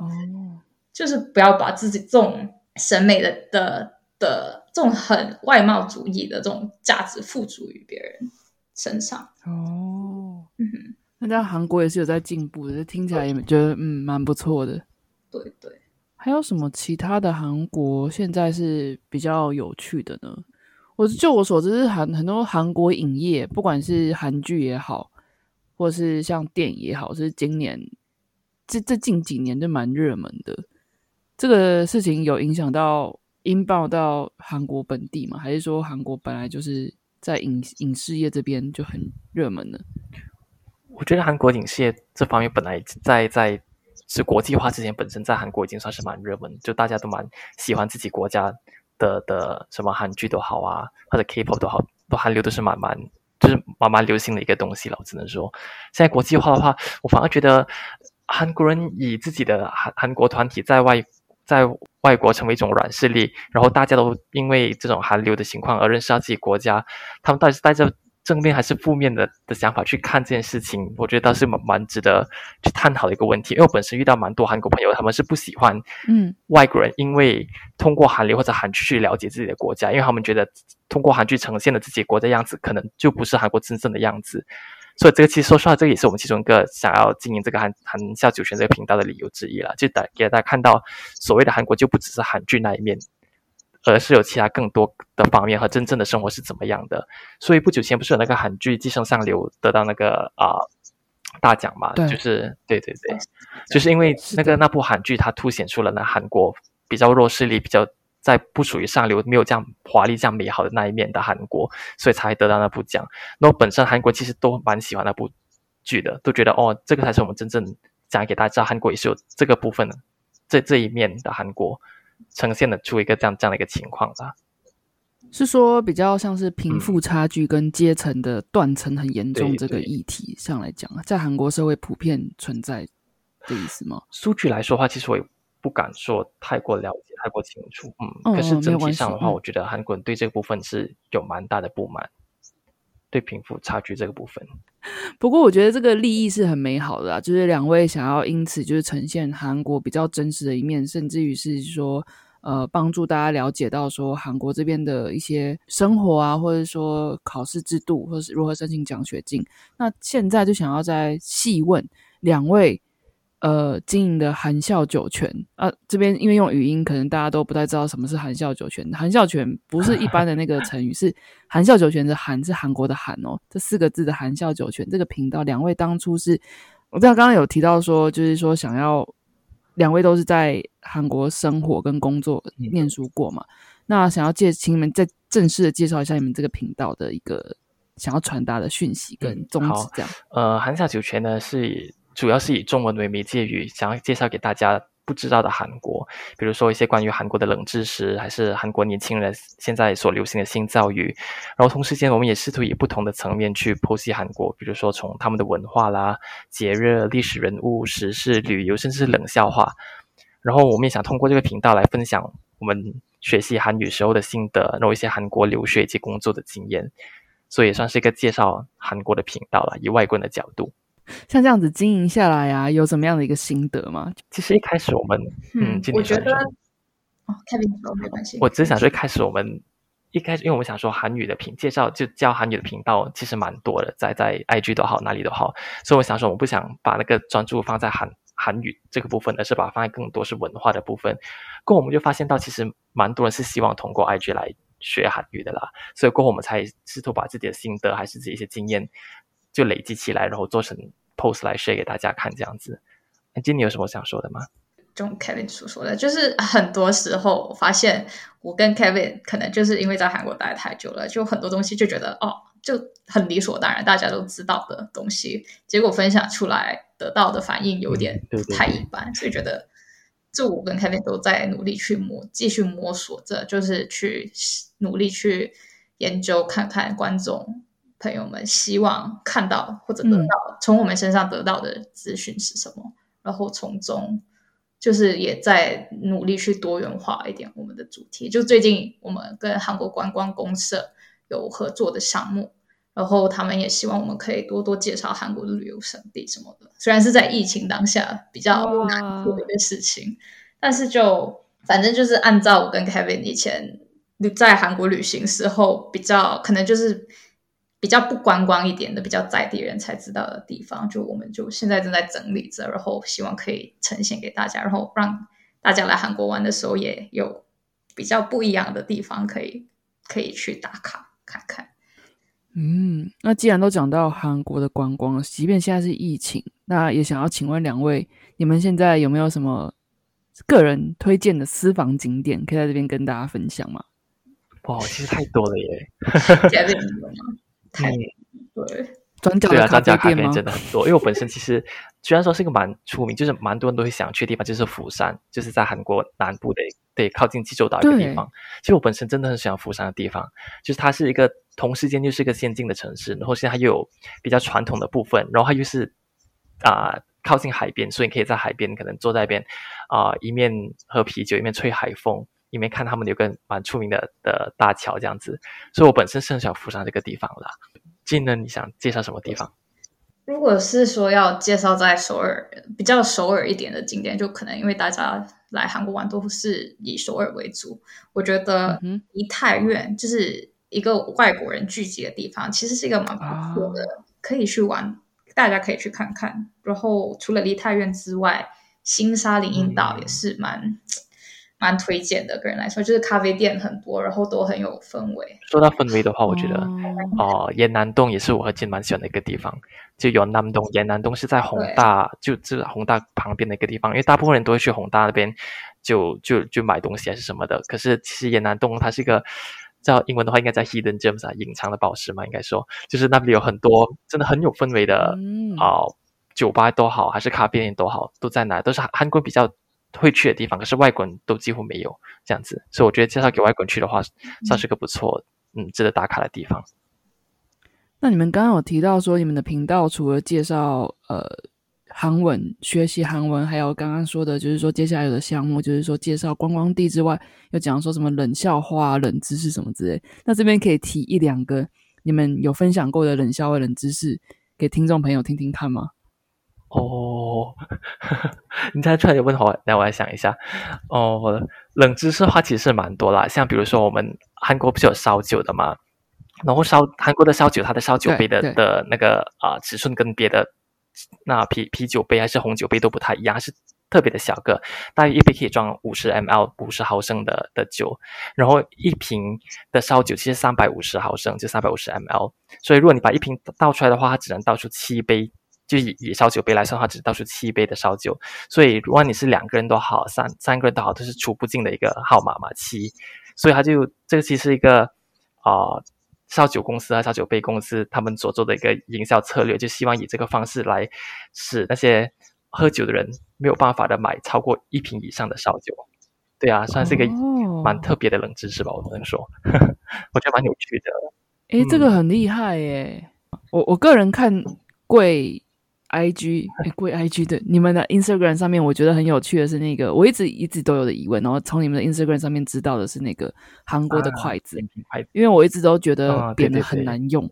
就是不要把自己这种审美的的的这种很外貌主义的这种价值付诸于别人身上。哦，嗯，那在韩国也是有在进步的，听起来也觉得嗯蛮不错的。对对。还有什么其他的韩国现在是比较有趣的呢？我就我所知，是韩很多韩国影业，不管是韩剧也好，或是像电影也好，是今年这这近几年就蛮热门的。这个事情有影响到引爆到韩国本地吗？还是说韩国本来就是在影影视业这边就很热门呢？我觉得韩国影视业这方面本来在在。是国际化之前，本身在韩国已经算是蛮热门，就大家都蛮喜欢自己国家的的什么韩剧都好啊，或者 K-pop 都好，都韩流都是蛮蛮就是蛮蛮流行的一个东西了。我只能说，现在国际化的话，我反而觉得韩国人以自己的韩韩国团体在外在外国成为一种软势力，然后大家都因为这种韩流的情况而认识到自己国家，他们到底是带着。正面还是负面的的想法去看这件事情，我觉得倒是蛮蛮值得去探讨的一个问题。因为我本身遇到蛮多韩国朋友，他们是不喜欢嗯外国人，因为通过韩流或者韩剧去了解自己的国家，因为他们觉得通过韩剧呈现的自己国家样子，可能就不是韩国真正的样子。所以这个其实说实话，这个也是我们其中一个想要经营这个韩韩笑九泉这个频道的理由之一了，就带给大家看到所谓的韩国就不只是韩剧那一面。而是有其他更多的方面和真正的生活是怎么样的？所以不久前不是有那个韩剧《寄生上流》得到那个啊大奖嘛？对，就是对对对，就是因为那个那部韩剧它凸显出了那韩国比较弱势力、比较在不属于上流、没有这样华丽、这样美好的那一面的韩国，所以才得到那部奖。那本身韩国其实都蛮喜欢那部剧的，都觉得哦，这个才是我们真正讲给大家，韩国也是有这个部分的这这一面的韩国。呈现的出一个这样这样的一个情况吧。是说比较像是贫富差距跟阶层的断层很严重这个议题上来讲，在韩国社会普遍存在的意思吗？数据来说的话，其实我也不敢说太过了解、太过清楚。嗯，可是整体上的话，我觉得韩国人对这个部分是有蛮大的不满，对贫富差距这个部分。<laughs> 不过我觉得这个利益是很美好的，就是两位想要因此就是呈现韩国比较真实的一面，甚至于是说。呃，帮助大家了解到说韩国这边的一些生活啊，或者说考试制度，或者是如何申请奖学金。那现在就想要再细问两位，呃，经营的含笑九泉啊，这边因为用语音，可能大家都不太知道什么是含笑九泉。含笑泉不是一般的那个成语，是含笑九泉的含是韩国的含哦，这四个字的含笑九泉这个频道，两位当初是我知道刚刚有提到说，就是说想要。两位都是在韩国生活跟工作、念书过嘛？那想要借，请你们再正式的介绍一下你们这个频道的一个想要传达的讯息跟宗旨，这样。呃，韩笑酒泉呢是主要是以中文为媒介语，想要介绍给大家。不知道的韩国，比如说一些关于韩国的冷知识，还是韩国年轻人现在所流行的新教育。然后同时间，我们也试图以不同的层面去剖析韩国，比如说从他们的文化啦、节日、历史人物、时事、旅游，甚至是冷笑话。然后我们也想通过这个频道来分享我们学习韩语时候的心得，然后一些韩国留学以及工作的经验。所以也算是一个介绍韩国的频道了，以外观的角度。<laughs> 像这样子经营下来啊，有怎么样的一个心得吗？其实一开始我们，嗯，我觉得哦，开屏说没关系。我只是想说，一开始我们一开始，因为我们想说韩语的频介绍，就教韩语的频道其实蛮多的，在在 IG 都好，哪里都好，所以我想说，我不想把那个专注放在韩韩语这个部分，而是把它放在更多是文化的部分。过后我们就发现到，其实蛮多人是希望通过 IG 来学韩语的啦，所以过后我们才试图把自己的心得还是自己一些经验。就累积起来，然后做成 post 来 share 给大家看，这样子。那今天有什么想说的吗？就 Kevin 所说的，就是很多时候我发现，我跟 Kevin 可能就是因为在韩国待太久了，就很多东西就觉得哦，就很理所当然，大家都知道的东西，结果分享出来得到的反应有点太一般，所以觉得，就我跟 Kevin 都在努力去摸，继续摸索着，就是去努力去研究，看看观众。朋友们希望看到或者得到从我们身上得到的资讯是什么？然后从中就是也在努力去多元化一点我们的主题。就最近我们跟韩国观光公社有合作的项目，然后他们也希望我们可以多多介绍韩国的旅游胜地什么的。虽然是在疫情当下比较难做的一个事情，但是就反正就是按照我跟 Kevin 以前在韩国旅行时候比较可能就是。比较不观光一点的，比较在地人才知道的地方，就我们就现在正在整理着，然后希望可以呈现给大家，然后让大家来韩国玩的时候也有比较不一样的地方可以可以去打卡看看。嗯，那既然都讲到韩国的观光，即便现在是疫情，那也想要请问两位，你们现在有没有什么个人推荐的私房景点，可以在这边跟大家分享吗？哇，其实太多了耶！<laughs> 太对，转角对啊，转角咖啡真的很多。因为我本身其实虽然说是一个蛮出名，就是蛮多人都会想去的地方，就是釜山，就是在韩国南部的，对，靠近济州岛一个地方。其实我本身真的很喜欢釜山的地方，就是它是一个同时间又是一个先进的城市，然后现在它又有比较传统的部分，然后它又是啊靠近海边，所以你可以在海边可能坐在那边啊一面喝啤酒，一面吹海风。里面看他们有个蛮出名的的大桥这样子，所以我本身是很喜欢釜山这个地方啦。今呢，你想介绍什么地方？如果是说要介绍在首尔比较首尔一点的景点，就可能因为大家来韩国玩都是以首尔为主，我觉得梨泰院就是一个外国人聚集的地方，其实是一个蛮不错的，可以去玩，大家可以去看看。然后除了梨泰院之外，新沙林荫道也是蛮。蛮推荐的，个人来说，就是咖啡店很多，然后都很有氛围。说到氛围的话，我觉得哦，延南洞也是我和金蛮喜欢的一个地方。就有南洞，延南洞是在宏大，就就宏大旁边的一个地方。因为大部分人都会去宏大那边，就就就买东西还是什么的。可是其实延南洞它是一个叫英文的话，应该叫 Hidden Gems 啊，隐藏的宝石嘛，应该说，就是那里有很多真的很有氛围的啊，酒吧都好，还是咖啡店都好，都在那，都是韩国比较。会去的地方，可是外国人都几乎没有这样子，所以我觉得介绍给外国人去的话，算是个不错，嗯，值得打卡的地方。那你们刚刚有提到说，你们的频道除了介绍呃韩文、学习韩文，还有刚刚说的，就是说接下来有的项目，就是说介绍观光地之外，又讲说什么冷笑话、冷知识什么之类。那这边可以提一两个你们有分享过的冷笑话、冷知识给听众朋友听听看吗？哦，<laughs> 你再突然问我，来我来想一下。哦，冷知识的话其实是蛮多啦，像比如说我们韩国不是有烧酒的嘛？然后烧韩国的烧酒，它的烧酒杯的的那个啊尺寸跟别的那啤啤酒杯还是红酒杯都不太一样，是特别的小个，大约一杯可以装五十 ml 五十毫升的的酒，然后一瓶的烧酒其实三百五十毫升就三百五十 ml，所以如果你把一瓶倒出来的话，它只能倒出七杯，就以以烧酒杯来算的话，只倒出七杯的烧酒，所以如果你是两个人都好，三三个人都好，都是出不进的一个号码嘛七，所以它就这个其实一个啊。烧酒公司啊，烧酒杯公司，他们所做的一个营销策略，就希望以这个方式来使那些喝酒的人没有办法的买超过一瓶以上的烧酒。对啊，算是一个蛮特别的冷知识吧，我只能说，<laughs> 我觉得蛮有趣的。诶，这个很厉害耶！我我个人看贵。I G 贵 I G 的，你们的 Instagram 上面，我觉得很有趣的是那个，我一直一直都有的疑问，然后从你们的 Instagram 上面知道的是那个韩国的筷子，因为我一直都觉得扁的很难用。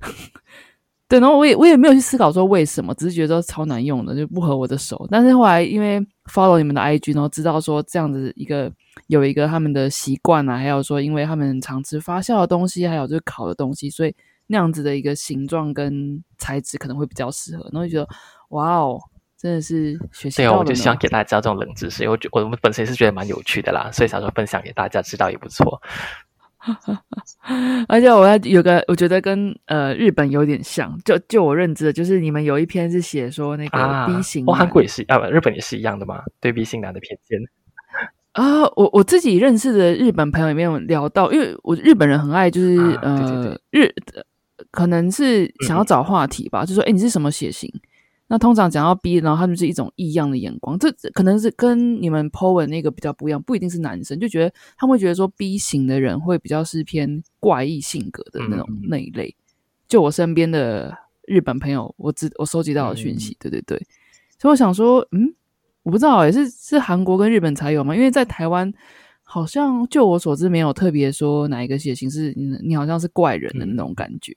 <laughs> 对，然后我也我也没有去思考说为什么，只是觉得超难用的，就不合我的手。但是后来因为 follow 你们的 I G，然后知道说这样子一个有一个他们的习惯啊，还有说因为他们常吃发酵的东西，还有就是烤的东西，所以。那样子的一个形状跟材质可能会比较适合，然后就觉得哇哦，真的是学习到对，我就希望给大家知道这种冷知识，因为我我们本身是觉得蛮有趣的啦，所以想说分享给大家知道也不错。<laughs> 而且我还有个，我觉得跟呃日本有点像，就就我认知的，就是你们有一篇是写说那个 B 型，哦，韩国也是啊，日本也是一样的嘛，对 B 型男的偏见。啊，我我自己认识的日本朋友里面有聊到，因为我日本人很爱就是呃日。可能是想要找话题吧，就说：“哎，你是什么血型？”那通常讲到 B，然后他们是一种异样的眼光，这可能是跟你们 Po 文那个比较不一样，不一定是男生，就觉得他们会觉得说 B 型的人会比较是偏怪异性格的那种那一类。就我身边的日本朋友，我知我收集到的讯息，对对对，所以我想说，嗯，我不知道，也是是韩国跟日本才有吗？因为在台湾，好像就我所知，没有特别说哪一个血型是你，你好像是怪人的那种感觉。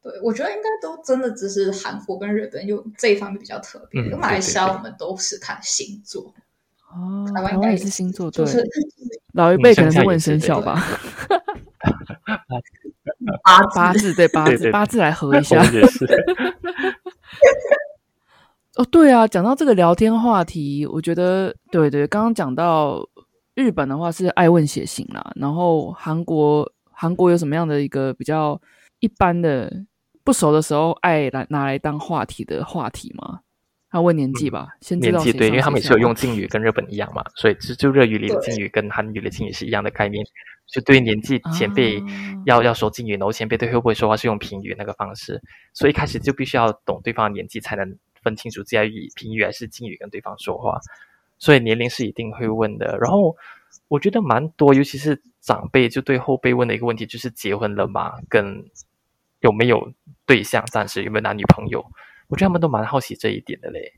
对，我觉得应该都真的只是韩国跟日本有这一方面比较特别。马来西亚我们都是看星座哦，台湾也是星座，对。老一辈可能是问生肖吧。八八字对八字八字来合一下。<laughs> 哦，对啊，讲到这个聊天话题，我觉得对对，刚刚讲到日本的话是爱问血型啦，然后韩国韩国有什么样的一个比较一般的？不熟的时候爱来拿来当话题的话题吗？他问年纪吧，先年纪对，因为他们也是有用敬语，跟日本一样嘛，所以就就日语里的敬语跟韩语的敬语是一样的概念。就对年纪前辈要要说敬语，然后前辈对会不会说话是用平语那个方式，所以一开始就必须要懂对方的年纪，才能分清楚要以平语还是敬语跟对方说话。所以年龄是一定会问的。然后我觉得蛮多，尤其是长辈就对后辈问的一个问题，就是结婚了吗？跟有没有对象？暂时有没有男女朋友？我觉得他们都蛮好奇这一点的嘞。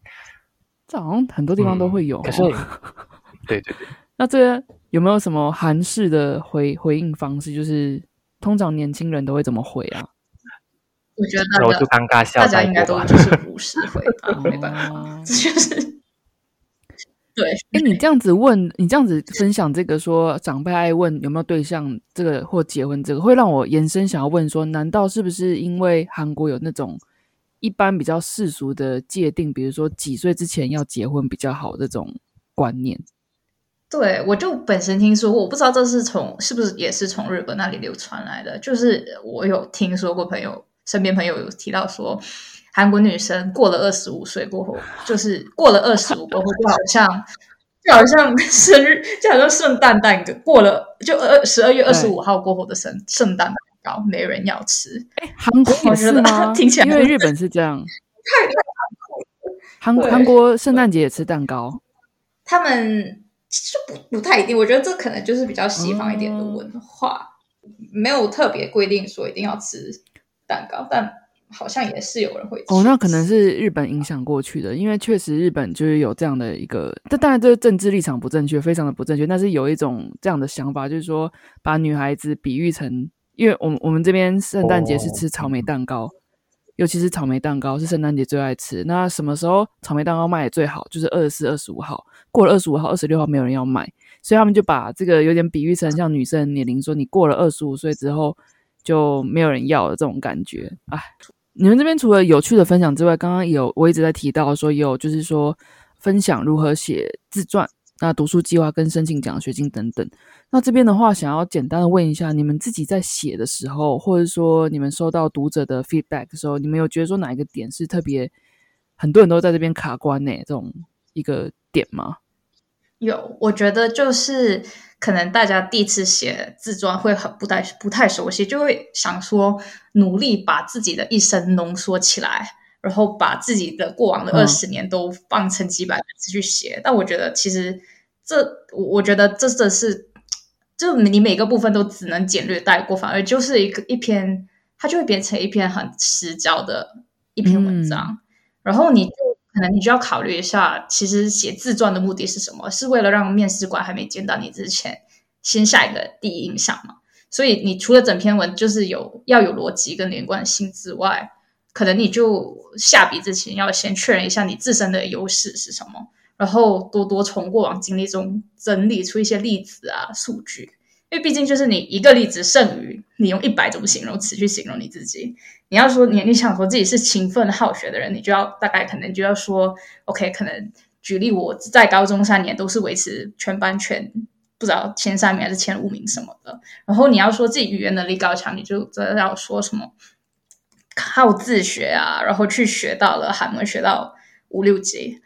这好像很多地方都会有。可是，<laughs> 对对对。那这个有没有什么韩式的回回应方式？就是通常年轻人都会怎么回啊？我觉得，我就尴尬笑，大家应该都就是不是回答，没办法，这 <laughs> 就是。对，哎，你这样子问，你这样子分享这个说长辈爱问有没有对象，这个或结婚这个，会让我延伸想要问说，难道是不是因为韩国有那种一般比较世俗的界定，比如说几岁之前要结婚比较好这种观念？对，我就本身听说过，我不知道这是从是不是也是从日本那里流传来的，就是我有听说过朋友身边朋友有提到说。韩国女生过了二十五岁过后，就是过了二十五过后，就好像就好像生日，就好像圣诞蛋糕过了，就二十二月二十五号过后的圣圣诞蛋糕没人要吃。哎，韩国也是吗？<laughs> 听起来因为日本是这样，<laughs> 太太韩韩韩国圣诞节也吃蛋糕。他们就不不太一定。我觉得这可能就是比较西方一点的文化，没有特别规定说一定要吃蛋糕，但好像也是有人会哦，那可能是日本影响过去的，因为确实日本就是有这样的一个，但当然这个政治立场不正确，非常的不正确，但是有一种这样的想法，就是说把女孩子比喻成，因为我们我们这边圣诞节是吃草莓蛋糕。尤其是草莓蛋糕是圣诞节最爱吃。那什么时候草莓蛋糕卖的最好？就是二十四、二十五号。过了二十五号、二十六号，没有人要买，所以他们就把这个有点比喻成像女生年龄，说你过了二十五岁之后就没有人要的这种感觉。哎，你们这边除了有趣的分享之外，刚刚有我一直在提到说有，就是说分享如何写自传。那读书计划跟申请奖学金等等，那这边的话，想要简单的问一下，你们自己在写的时候，或者说你们收到读者的 feedback 的时候，你们有觉得说哪一个点是特别很多人都在这边卡关呢？这种一个点吗？有，我觉得就是可能大家第一次写自传会很不太不太熟悉，就会想说努力把自己的一生浓缩起来。然后把自己的过往的二十年都放成几百字去写，但我觉得其实这，我觉得这这是，就你每个部分都只能简略带过，反而就是一个一篇，它就会变成一篇很实焦的一篇文章。然后你就可能你就要考虑一下，其实写自传的目的是什么？是为了让面试官还没见到你之前，先下一个第一印象嘛？所以你除了整篇文就是有要有逻辑跟连贯性之外。可能你就下笔之前要先确认一下你自身的优势是什么，然后多多从过往经历中整理出一些例子啊、数据，因为毕竟就是你一个例子胜于你用一百种形容词去形容你自己。你要说你你想说自己是勤奋好学的人，你就要大概可能就要说，OK，可能举例我在高中三年都是维持全班全不知道前三名还是前五名什么的。然后你要说自己语言能力高强，你就真的要说什么？靠自学啊，然后去学到了韩文，学到五六级，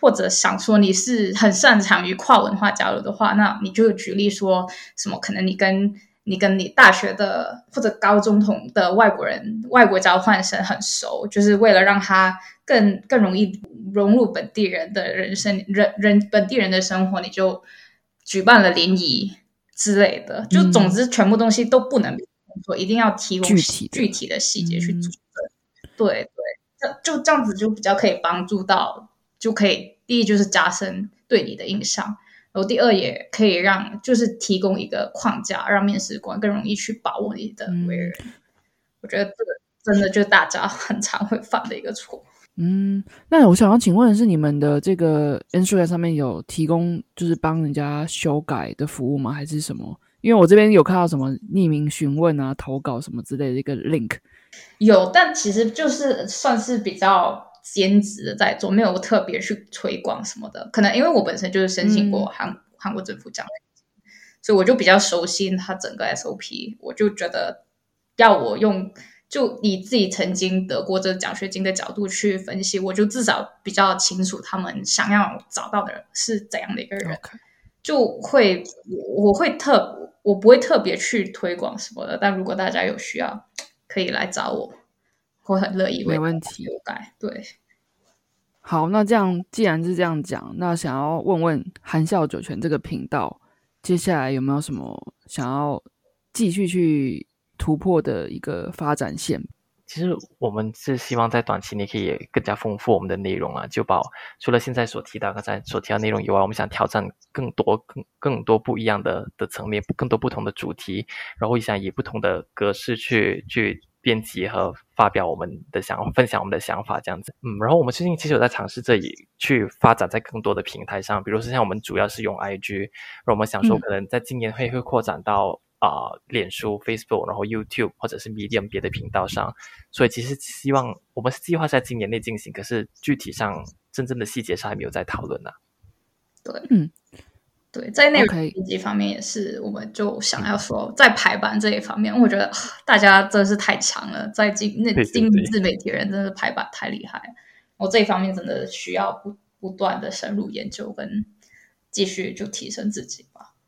或者想说你是很擅长于跨文化交流的话，那你就举例说什么？可能你跟你跟你大学的或者高中同的外国人、外国交换生很熟，就是为了让他更更容易融入本地人的人生、人人本地人的生活，你就举办了联谊之类的。就总之，全部东西都不能。说一定要提供具体具体的细节去做，对对，这就这样子就比较可以帮助到，就可以第一就是加深对你的印象，然后第二也可以让就是提供一个框架，让面试官更容易去把握你的为人。我觉得这个真的就是大家 <laughs> 很常会犯的一个错。嗯，那我想要请问的是，你们的这个 Instagram 上面有提供就是帮人家修改的服务吗？还是什么？因为我这边有看到什么匿名询问啊、投稿什么之类的一个 link，有，但其实就是算是比较兼职的在做，没有特别去推广什么的。可能因为我本身就是申请过韩韩国政府奖所以我就比较熟悉它整个 SOP。我就觉得要我用就以自己曾经得过这奖学金的角度去分析，我就至少比较清楚他们想要找到的人是怎样的一个人，就会我会特。我不会特别去推广什么的，但如果大家有需要，可以来找我，我很乐意为没问题修改。对，好，那这样既然是这样讲，那想要问问含笑九泉这个频道，接下来有没有什么想要继续去突破的一个发展线？其实我们是希望在短期内可以更加丰富我们的内容啊，就把除了现在所提到刚才所提到内容以外，我们想挑战更多、更更多不一样的的层面，更多不同的主题，然后也想以不同的格式去去编辑和发表我们的想分享我们的想法这样子。嗯，然后我们最近其实有在尝试这里去发展在更多的平台上，比如说像我们主要是用 IG，然后我们想说可能在今年会会扩展到。啊，脸书、Facebook，然后 YouTube 或者是 Medium 别的频道上，所以其实希望我们是计划在今年内进行，可是具体上真正的细节上还没有在讨论呢。对，嗯，对，在内容编辑方面也是，我们就想要说，在排版这一方面，我觉得大家真的是太强了，在经那经自媒体人真的是排版太厉害，我这一方面真的需要不不断的深入研究跟继续就提升自己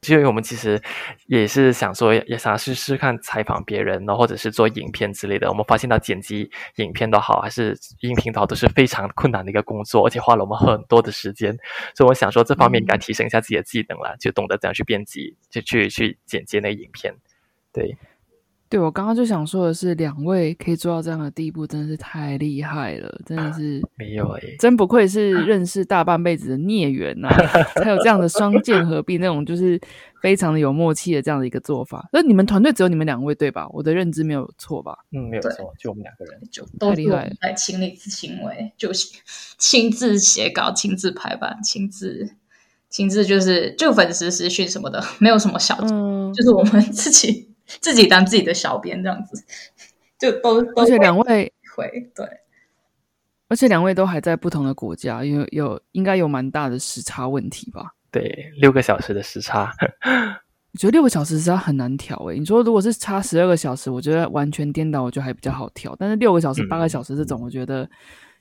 因为我们其实也是想说，也想试试看采访别人，然后或者是做影片之类的。我们发现到剪辑影片都好，还是音频都好，都是非常困难的一个工作，而且花了我们很多的时间。所以我想说，这方面应该提升一下自己的技能了，就懂得怎样去编辑，就去去剪接那个影片。对。对，我刚刚就想说的是，两位可以做到这样的地步，真的是太厉害了，真的是 <laughs> 没有哎，真不愧是 <laughs> 认识大半辈子的孽缘呐，才有这样的双剑合璧，那种就是非常的有默契的这样的一个做法。那你们团队只有你们两位对吧？我的认知没有错吧？嗯，没有错，就我们两个人，就太厉害，来亲力亲为，就是亲自写稿、亲自排版、亲自亲自就是就粉丝私讯什么的，没有什么小，就是我们自己。自己当自己的小编这样子，就都而且两位会对，而且两位都还在不同的国家，有有应该有蛮大的时差问题吧？对，六个小时的时差，我觉得六个小时时差很难调诶。你说如果是差十二个小时，我觉得完全颠倒，我觉得还比较好调。但是六个小时、八个小时这种，我觉得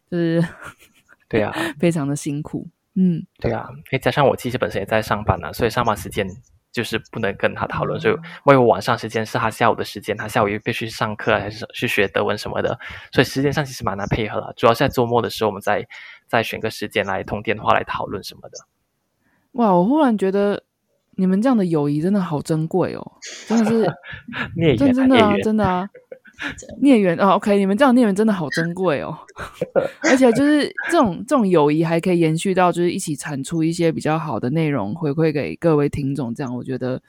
就是 <laughs> 对啊，非常的辛苦。嗯，对啊，再加上我其实本身也在上班呢，所以上班时间。就是不能跟他讨论，所以万一我晚上时间是他下午的时间，他下午又必须上课还是去学德文什么的，所以时间上其实蛮难配合了。主要是在周末的时候，我们再再选个时间来通电话来讨论什么的。哇，我忽然觉得你们这样的友谊真的好珍贵哦，真的是，<laughs> 真真的啊，真的啊。孽缘哦，OK，你们这样孽缘真的好珍贵哦，<laughs> 而且就是这种这种友谊还可以延续到，就是一起产出一些比较好的内容回馈给各位听众，这样我觉得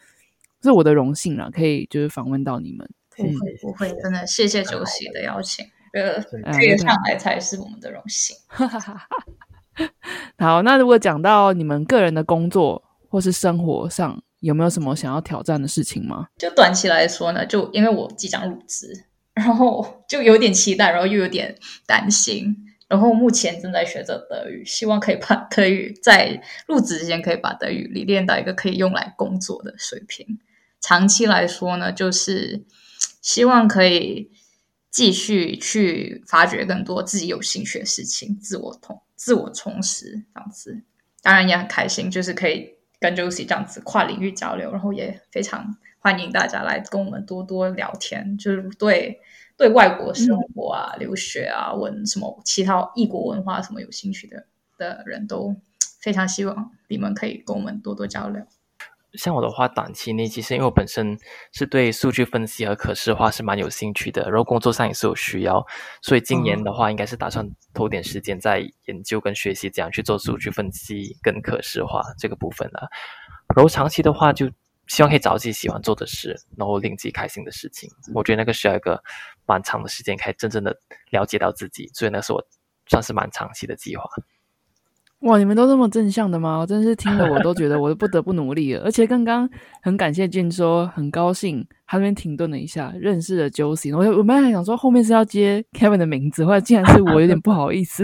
是我的荣幸了，可以就是访问到你们。不会不会，真的谢谢主席的邀请，呃，可以上来才是我们的荣幸。<laughs> 好，那如果讲到你们个人的工作或是生活上，有没有什么想要挑战的事情吗？就短期来说呢，就因为我即将入职。然后就有点期待，然后又有点担心。然后目前正在学着德语，希望可以把 <laughs> 德语在入职之前可以把德语理练到一个可以用来工作的水平。长期来说呢，就是希望可以继续去发掘更多自己有兴趣的事情，自我充自我充实这样子。当然也很开心，就是可以跟 Josie 这样子跨领域交流，然后也非常。欢迎大家来跟我们多多聊天，就是对对外国生活啊、留学啊、文什么其他异国文化什么有兴趣的的人都非常希望你们可以跟我们多多交流。像我的话，短期内其实因为我本身是对数据分析和可视化是蛮有兴趣的，然后工作上也是有需要，所以今年的话应该是打算投点时间在研究跟学习怎样去做数据分析跟可视化这个部分了。然后长期的话就。希望可以找自己喜欢做的事，然后令自己开心的事情。我觉得那个需要一个蛮长的时间，可以真正的了解到自己，所以那是我算是蛮长期的计划。哇，你们都这么正向的吗？我真是听了我都觉得我不得不努力了。<laughs> 而且刚刚很感谢俊说，很高兴他那边停顿了一下，认识了 Josie。我我本来还想说后面是要接 Kevin 的名字，或者竟然是我，有点不好意思。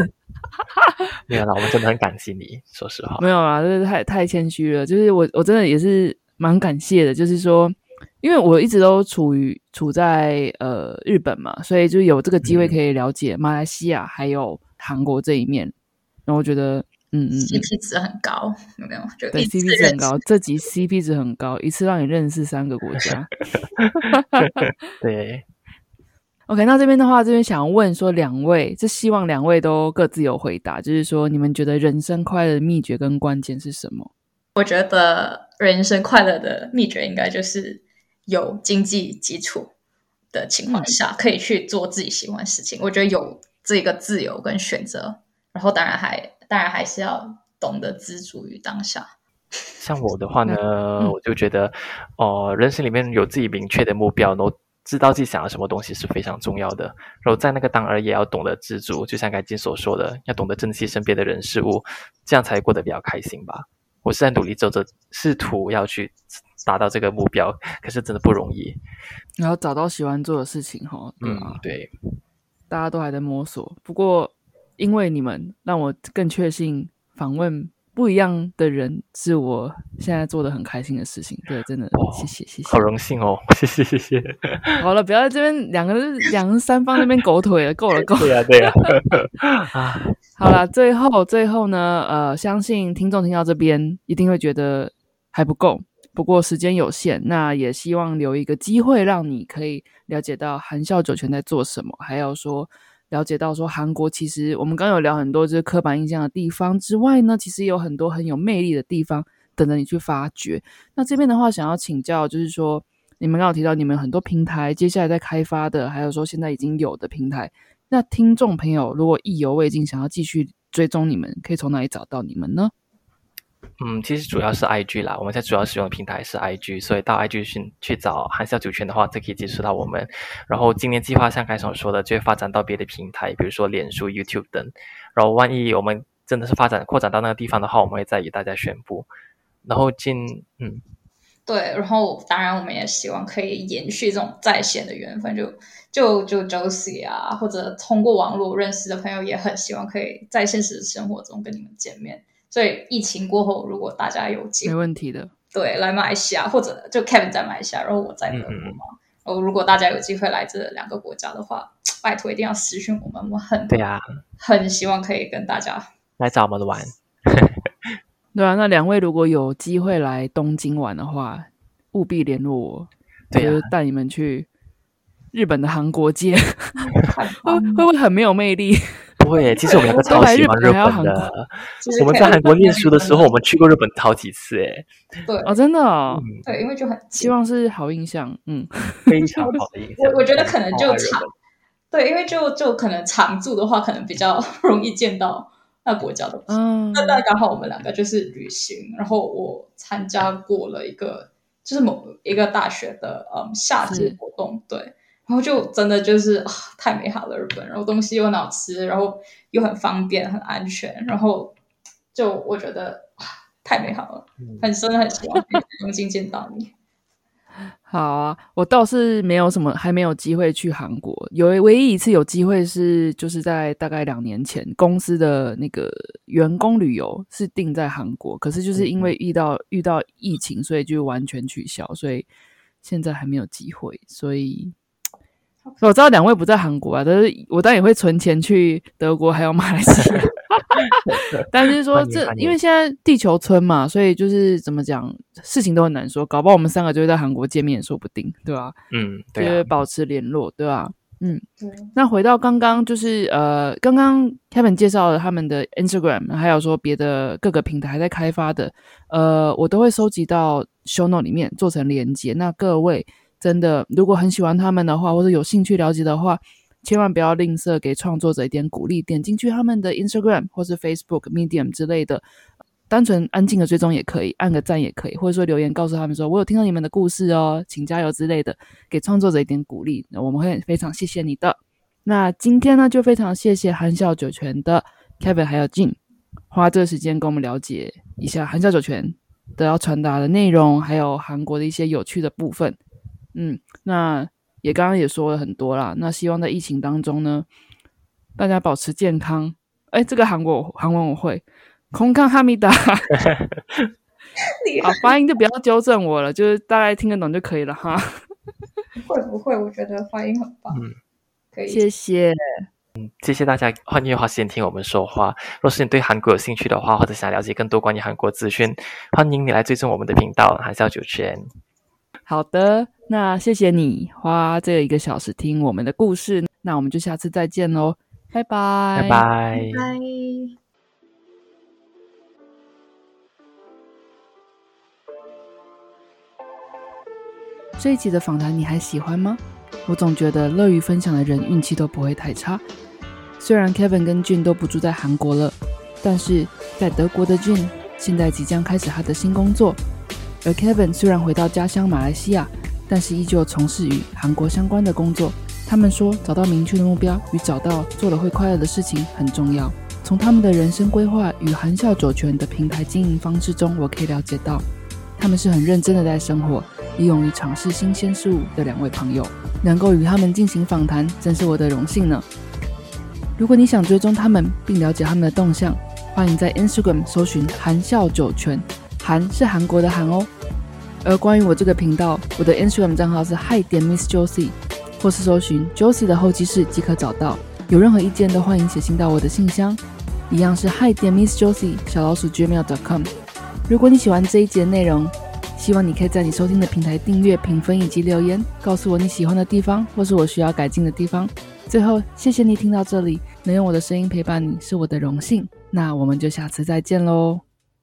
<laughs> 没有啦，我们真的很感谢你，说实话。没有啦，就是太太谦虚了。就是我我真的也是。蛮感谢的，就是说，因为我一直都处于处在呃日本嘛，所以就有这个机会可以了解马来西亚还有韩国这一面，然后我觉得，嗯嗯，CP 值很高，有没有？对，CP 值很高，这集 CP 值很高，一次让你认识三个国家。<laughs> 对，OK，那这边的话，这边想问说，两位，就希望两位都各自有回答，就是说，你们觉得人生快乐的秘诀跟关键是什么？我觉得人生快乐的秘诀应该就是有经济基础的情况下，可以去做自己喜欢的事情。我觉得有这个自由跟选择，然后当然还当然还是要懂得知足于当下。像我的话呢，我就觉得哦，人生里面有自己明确的目标，然后知道自己想要什么东西是非常重要的。然后在那个当儿也要懂得知足，就像刚才所说的，要懂得珍惜身边的人事物，这样才过得比较开心吧。我是在努力走着，试图要去达到这个目标，可是真的不容易。然后找到喜欢做的事情，哈，嗯，对，大家都还在摸索。不过，因为你们让我更确信访问。不一样的人是我现在做的很开心的事情，对，真的，谢谢谢谢，好荣幸哦，谢 <laughs> 谢谢谢。<laughs> 好了，不要在这边两个人两个三方那边狗腿了，够了够了。对呀对呀。<laughs> 啊，好了，最后最后呢，呃，相信听众听到这边一定会觉得还不够。不过时间有限，那也希望留一个机会，让你可以了解到含笑九泉在做什么，还有说了解到说韩国其实我们刚有聊很多就是刻板印象的地方之外呢，其实有很多很有魅力的地方等着你去发掘。那这边的话，想要请教就是说，你们刚有提到你们很多平台接下来在开发的，还有说现在已经有的平台，那听众朋友如果意犹未尽，想要继续追踪你们，可以从哪里找到你们呢？嗯，其实主要是 IG 啦，我们现在主要使用的平台是 IG，所以到 IG 去去找韩笑酒泉的话，就可以接触到我们。然后今年计划像开始所说的，就会发展到别的平台，比如说脸书、YouTube 等。然后万一我们真的是发展扩展到那个地方的话，我们会再与大家宣布。然后进嗯，对，然后当然我们也希望可以延续这种在线的缘分，就就就 Josie 啊，或者通过网络认识的朋友，也很希望可以在现实生活中跟你们见面。所以疫情过后，如果大家有机会，没问题的，对，来马来西亚或者就 Kevin 在马来西亚，然后我在德国嘛。哦，如果大家有机会来这两个国家的话，拜托一定要私讯我们，我们很对啊，很希望可以跟大家来找我们玩。<laughs> 对啊，那两位如果有机会来东京玩的话，务必联络我，对，带你们去日本的韩国街，<laughs> 会会不会很没有魅力？不会，其实我们两个 <laughs> 超喜欢日本的。我们在韩国念书的时候，我们去过日本好几次，哎，对，哦，真的，哦，对，因为就很希望是好印象，嗯，<laughs> 非常好的印象。我我觉得可能就常，对，因为就就可能常住的话，可能比较 <laughs> 容易见到那国家的。嗯，那那刚好我们两个就是旅行，然后我参加过了一个就是某一个大学的嗯夏季活动，对。然后就真的就是太美好了，日本，然后东西又好吃，然后又很方便、很安全，然后就我觉得太美好了，很深很希望东京见到你。<laughs> 好啊，我倒是没有什么，还没有机会去韩国。有唯一一次有机会是，就是在大概两年前，公司的那个员工旅游是定在韩国，可是就是因为遇到遇到疫情，所以就完全取消，所以现在还没有机会，所以。我知道两位不在韩国啊，但是我当然也会存钱去德国还有马来西亚。<laughs> 但是说这，因为现在地球村嘛，所以就是怎么讲，事情都很难说，搞不好我们三个就会在韩国见面也说不定，对吧？嗯，对，保持联络，对吧？嗯，那回到刚刚，就是呃，刚刚 Kevin 介绍了他们的 Instagram，还有说别的各个平台还在开发的，呃，我都会收集到 Show Note 里面做成连接。那各位。真的，如果很喜欢他们的话，或者有兴趣了解的话，千万不要吝啬给创作者一点鼓励，点进去他们的 Instagram 或是 Facebook、Medium 之类的，单纯安静的追踪也可以，按个赞也可以，或者说留言告诉他们说，我有听到你们的故事哦，请加油之类的，给创作者一点鼓励，我们会非常谢谢你的。那今天呢，就非常谢谢含笑九泉的 Kevin 还有 Jin 花这个时间跟我们了解一下含笑九泉的要传达的内容，还有韩国的一些有趣的部分。嗯，那也刚刚也说了很多啦。那希望在疫情当中呢，大家保持健康。哎，这个韩国韩文我会，空康哈密达，好发音就不要纠正我了，就是大概听得懂就可以了哈。<laughs> 会不会？我觉得发音很棒。嗯，可以。谢谢。嗯，谢谢大家欢迎花时间听我们说话。若是你对韩国有兴趣的话，或者想了解更多关于韩国资讯，欢迎你来追踪我们的频道，还是要九圈。好的。那谢谢你花这一个小时听我们的故事，那我们就下次再见喽，拜拜，拜拜，拜。这一集的访谈你还喜欢吗？我总觉得乐于分享的人运气都不会太差。虽然 Kevin 跟俊都不住在韩国了，但是在德国的俊现在即将开始他的新工作，而 Kevin 虽然回到家乡马来西亚。但是依旧从事与韩国相关的工作。他们说，找到明确的目标与找到做了会快乐的事情很重要。从他们的人生规划与含笑九泉的平台经营方式中，我可以了解到，他们是很认真的在生活，也勇于尝试新鲜事物的两位朋友。能够与他们进行访谈，真是我的荣幸呢。如果你想追踪他们并了解他们的动向，欢迎在 Instagram 搜寻含笑九泉，韩是韩国的韩哦。而关于我这个频道，我的 Instagram 账号是 Hi 点 Miss Josie，或是搜寻 Josie 的候机室即可找到。有任何意见都欢迎写信到我的信箱，一样是 Hi 点 Miss Josie 小老鼠 Gmail.com。如果你喜欢这一节内容，希望你可以在你收听的平台订阅、评分以及留言，告诉我你喜欢的地方或是我需要改进的地方。最后，谢谢你听到这里，能用我的声音陪伴你是我的荣幸。那我们就下次再见喽。